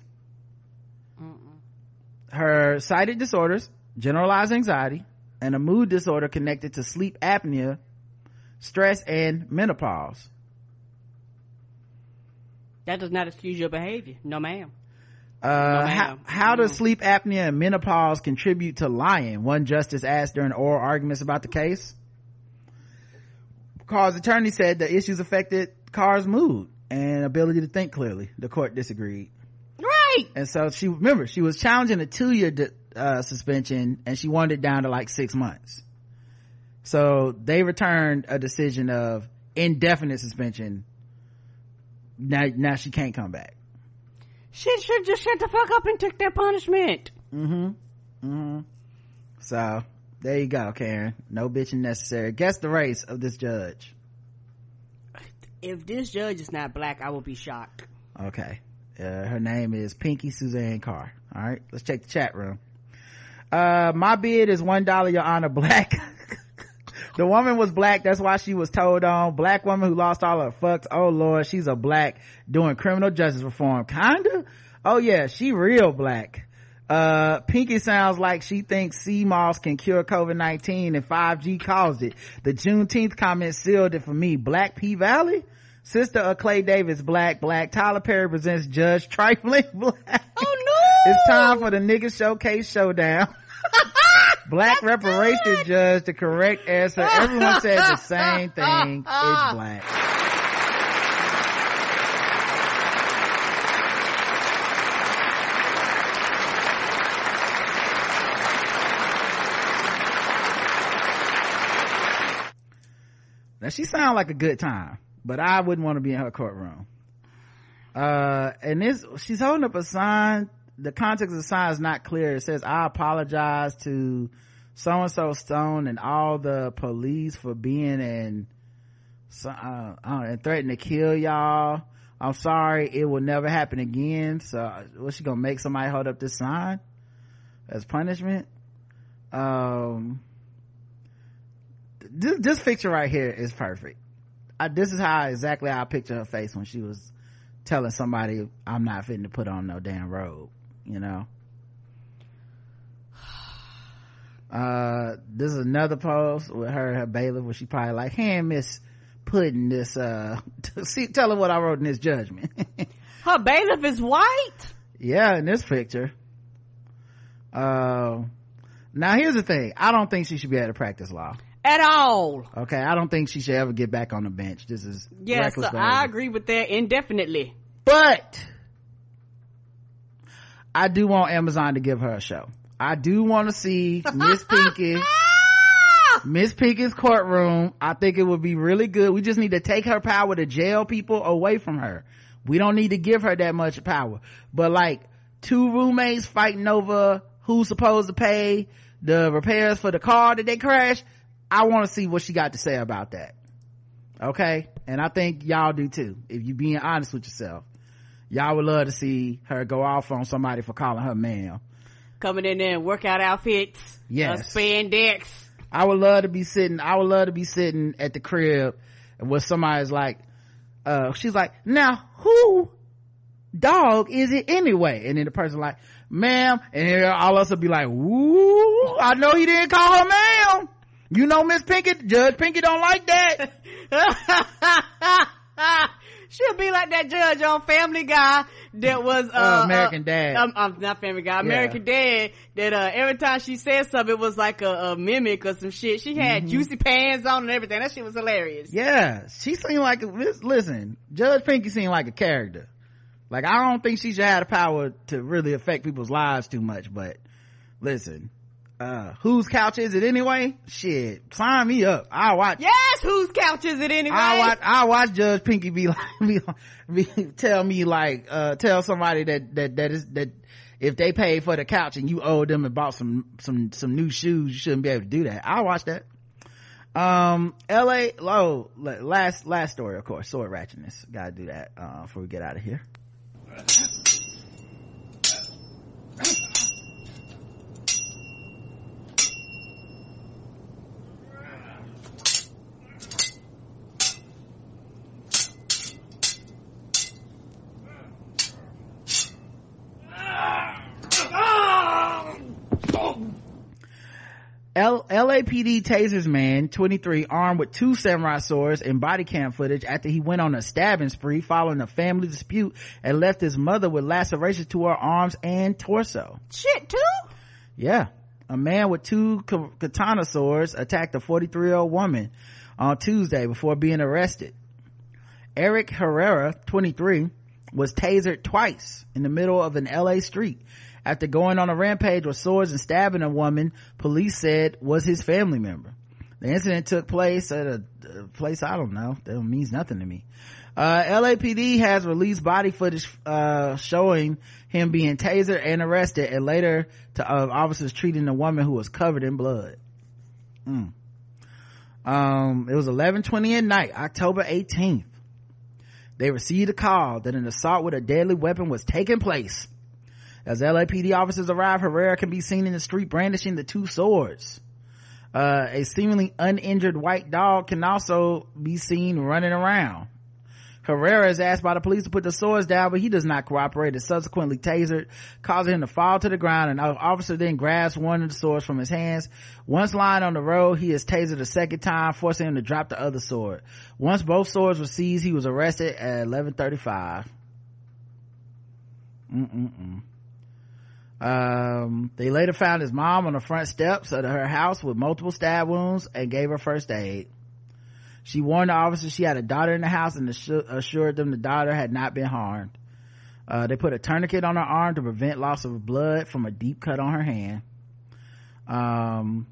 her cited disorders, generalized anxiety, and a mood disorder connected to sleep apnea, stress, and menopause. That does not excuse your behavior. No ma'am. Uh, no, how, how does sleep apnea and menopause contribute to lying? One justice asked during oral arguments about the case. Carr's attorney said the issues affected Carr's mood and ability to think clearly. The court disagreed. Right. And so she, remember, she was challenging a two year, uh, suspension and she wanted it down to like six months. So they returned a decision of indefinite suspension. Now, now she can't come back. She should just shut the fuck up and take their punishment. Mm-hmm. Mm-hmm. So, there you go, Karen. No bitching necessary. Guess the race of this judge. If this judge is not black, I will be shocked. Okay. Uh, her name is Pinky Suzanne Carr. All right, let's check the chat room. Uh, my bid is one dollar, Your Honor. Black. (laughs) the woman was black. That's why she was told on. Black woman who lost all her fucks. Oh lord, she's a black doing criminal justice reform. Kinda. Oh yeah, she real black. Uh, Pinky sounds like she thinks sea moss can cure COVID-19 and 5G caused it. The Juneteenth comment sealed it for me. Black P Valley? Sister of Clay Davis, Black, Black. Tyler Perry presents Judge Trifling (laughs) Black. Oh no! It's time for the nigga showcase showdown. (laughs) black reparation judge, the correct answer. Everyone said the (laughs) same thing. It's black. Now she sound like a good time, but I wouldn't want to be in her courtroom. Uh, and this, she's holding up a sign. The context of the sign is not clear. It says, I apologize to so and so Stone and all the police for being and, uh, uh, and threatening to kill y'all. I'm sorry. It will never happen again. So, what's she gonna make somebody hold up this sign as punishment? Um, this, this picture right here is perfect. I, this is how exactly I picture her face when she was telling somebody I'm not fitting to put on no damn robe, you know. Uh, this is another post with her her bailiff where she probably like, hey miss Puddin' this uh (laughs) see tell her what I wrote in this judgment. (laughs) her bailiff is white? Yeah, in this picture. Uh now here's the thing. I don't think she should be able to practice law at all. Okay, I don't think she should ever get back on the bench. This is yes, so I agree with that indefinitely. But I do want Amazon to give her a show. I do want to see Miss Pinky. (laughs) Miss Pinky's courtroom. I think it would be really good. We just need to take her power to jail people away from her. We don't need to give her that much power. But like two roommates fighting over who's supposed to pay the repairs for the car that they crashed I want to see what she got to say about that. Okay. And I think y'all do too. If you being honest with yourself, y'all would love to see her go off on somebody for calling her ma'am. Coming in there in workout outfits. Yes. Uh, spandex. I would love to be sitting, I would love to be sitting at the crib where somebody's like, uh, she's like, now who dog is it anyway? And then the person like, ma'am, and all of us will be like, woo, I know he didn't call her ma'am. You know Miss Pinkett, Judge Pinkett don't like that. (laughs) She'll be like that judge on Family Guy that was uh, uh American uh, Dad. Um, um, not Family Guy, American yeah. Dad. That uh, every time she said something, it was like a, a mimic or some shit. She had mm-hmm. juicy pants on and everything. That shit was hilarious. Yeah, she seemed like a, listen. Judge Pinky seemed like a character. Like I don't think she should have the power to really affect people's lives too much, but listen, uh whose couch is it anyway? Shit. Sign me up. I watch. Yes whose couch is it anyway? I watch i watch judge pinky be (laughs) like be, be, tell me like uh tell somebody that that that is that if they paid for the couch and you owed them and bought some some some new shoes you shouldn't be able to do that. I watch that. Um la low last last story of course. Sword ratchetness. Gotta do that uh before we get out of here LAPD tasers man, 23, armed with two samurai swords and body cam footage after he went on a stabbing spree following a family dispute and left his mother with lacerations to her arms and torso. Shit, too? Yeah. A man with two katana swords attacked a 43 year old woman on Tuesday before being arrested. Eric Herrera, 23, was tasered twice in the middle of an LA street after going on a rampage with swords and stabbing a woman police said was his family member. The incident took place at a, a place I don't know. That means nothing to me. Uh, LAPD has released body footage, uh, showing him being tasered and arrested and later to uh, officers treating the woman who was covered in blood. Mm. Um, it was 1120 at night, October 18th. They received a call that an assault with a deadly weapon was taking place as LAPD officers arrive, Herrera can be seen in the street brandishing the two swords. Uh, a seemingly uninjured white dog can also be seen running around. Herrera is asked by the police to put the swords down, but he does not cooperate and subsequently tasered, causing him to fall to the ground. An officer then grabs one of the swords from his hands. Once lying on the road, he is tasered a second time, forcing him to drop the other sword. Once both swords were seized, he was arrested at 1135. Mm-mm-mm. Um, they later found his mom on the front steps of her house with multiple stab wounds and gave her first aid. She warned the officers she had a daughter in the house and assured them the daughter had not been harmed. Uh, they put a tourniquet on her arm to prevent loss of blood from a deep cut on her hand. Um,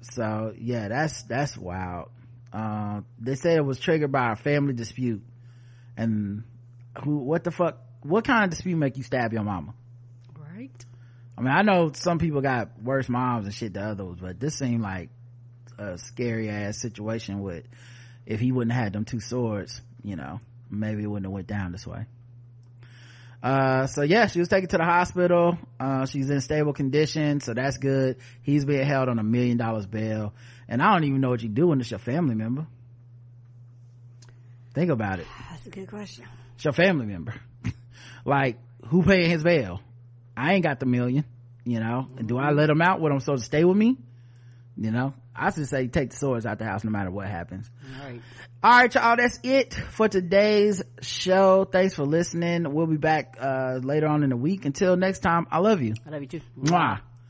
so yeah, that's, that's wild. Uh, they said it was triggered by a family dispute. And who, what the fuck, what kind of dispute make you stab your mama? I mean, I know some people got worse moms and shit than others, but this seemed like a scary ass situation with if he wouldn't have had them two swords you know maybe it wouldn't have went down this way. Uh, so yeah she was taken to the hospital. Uh, she's in stable condition so that's good. He's being held on a million dollars bail. And i don't even know what you do when it's your family member. Think about it. That's a good question. It's your family member. (laughs) Like who paying his bail i ain't got the million you know? Mm-hmm. do i let them out when i'm supposed to stay with me? You know? I should say take the swords out the house no matter what happens. All right. All right y'all that's it for today's show. Thanks for listening. We'll be back uh later on in the week. Until next time i love you. I love you too. Mwah.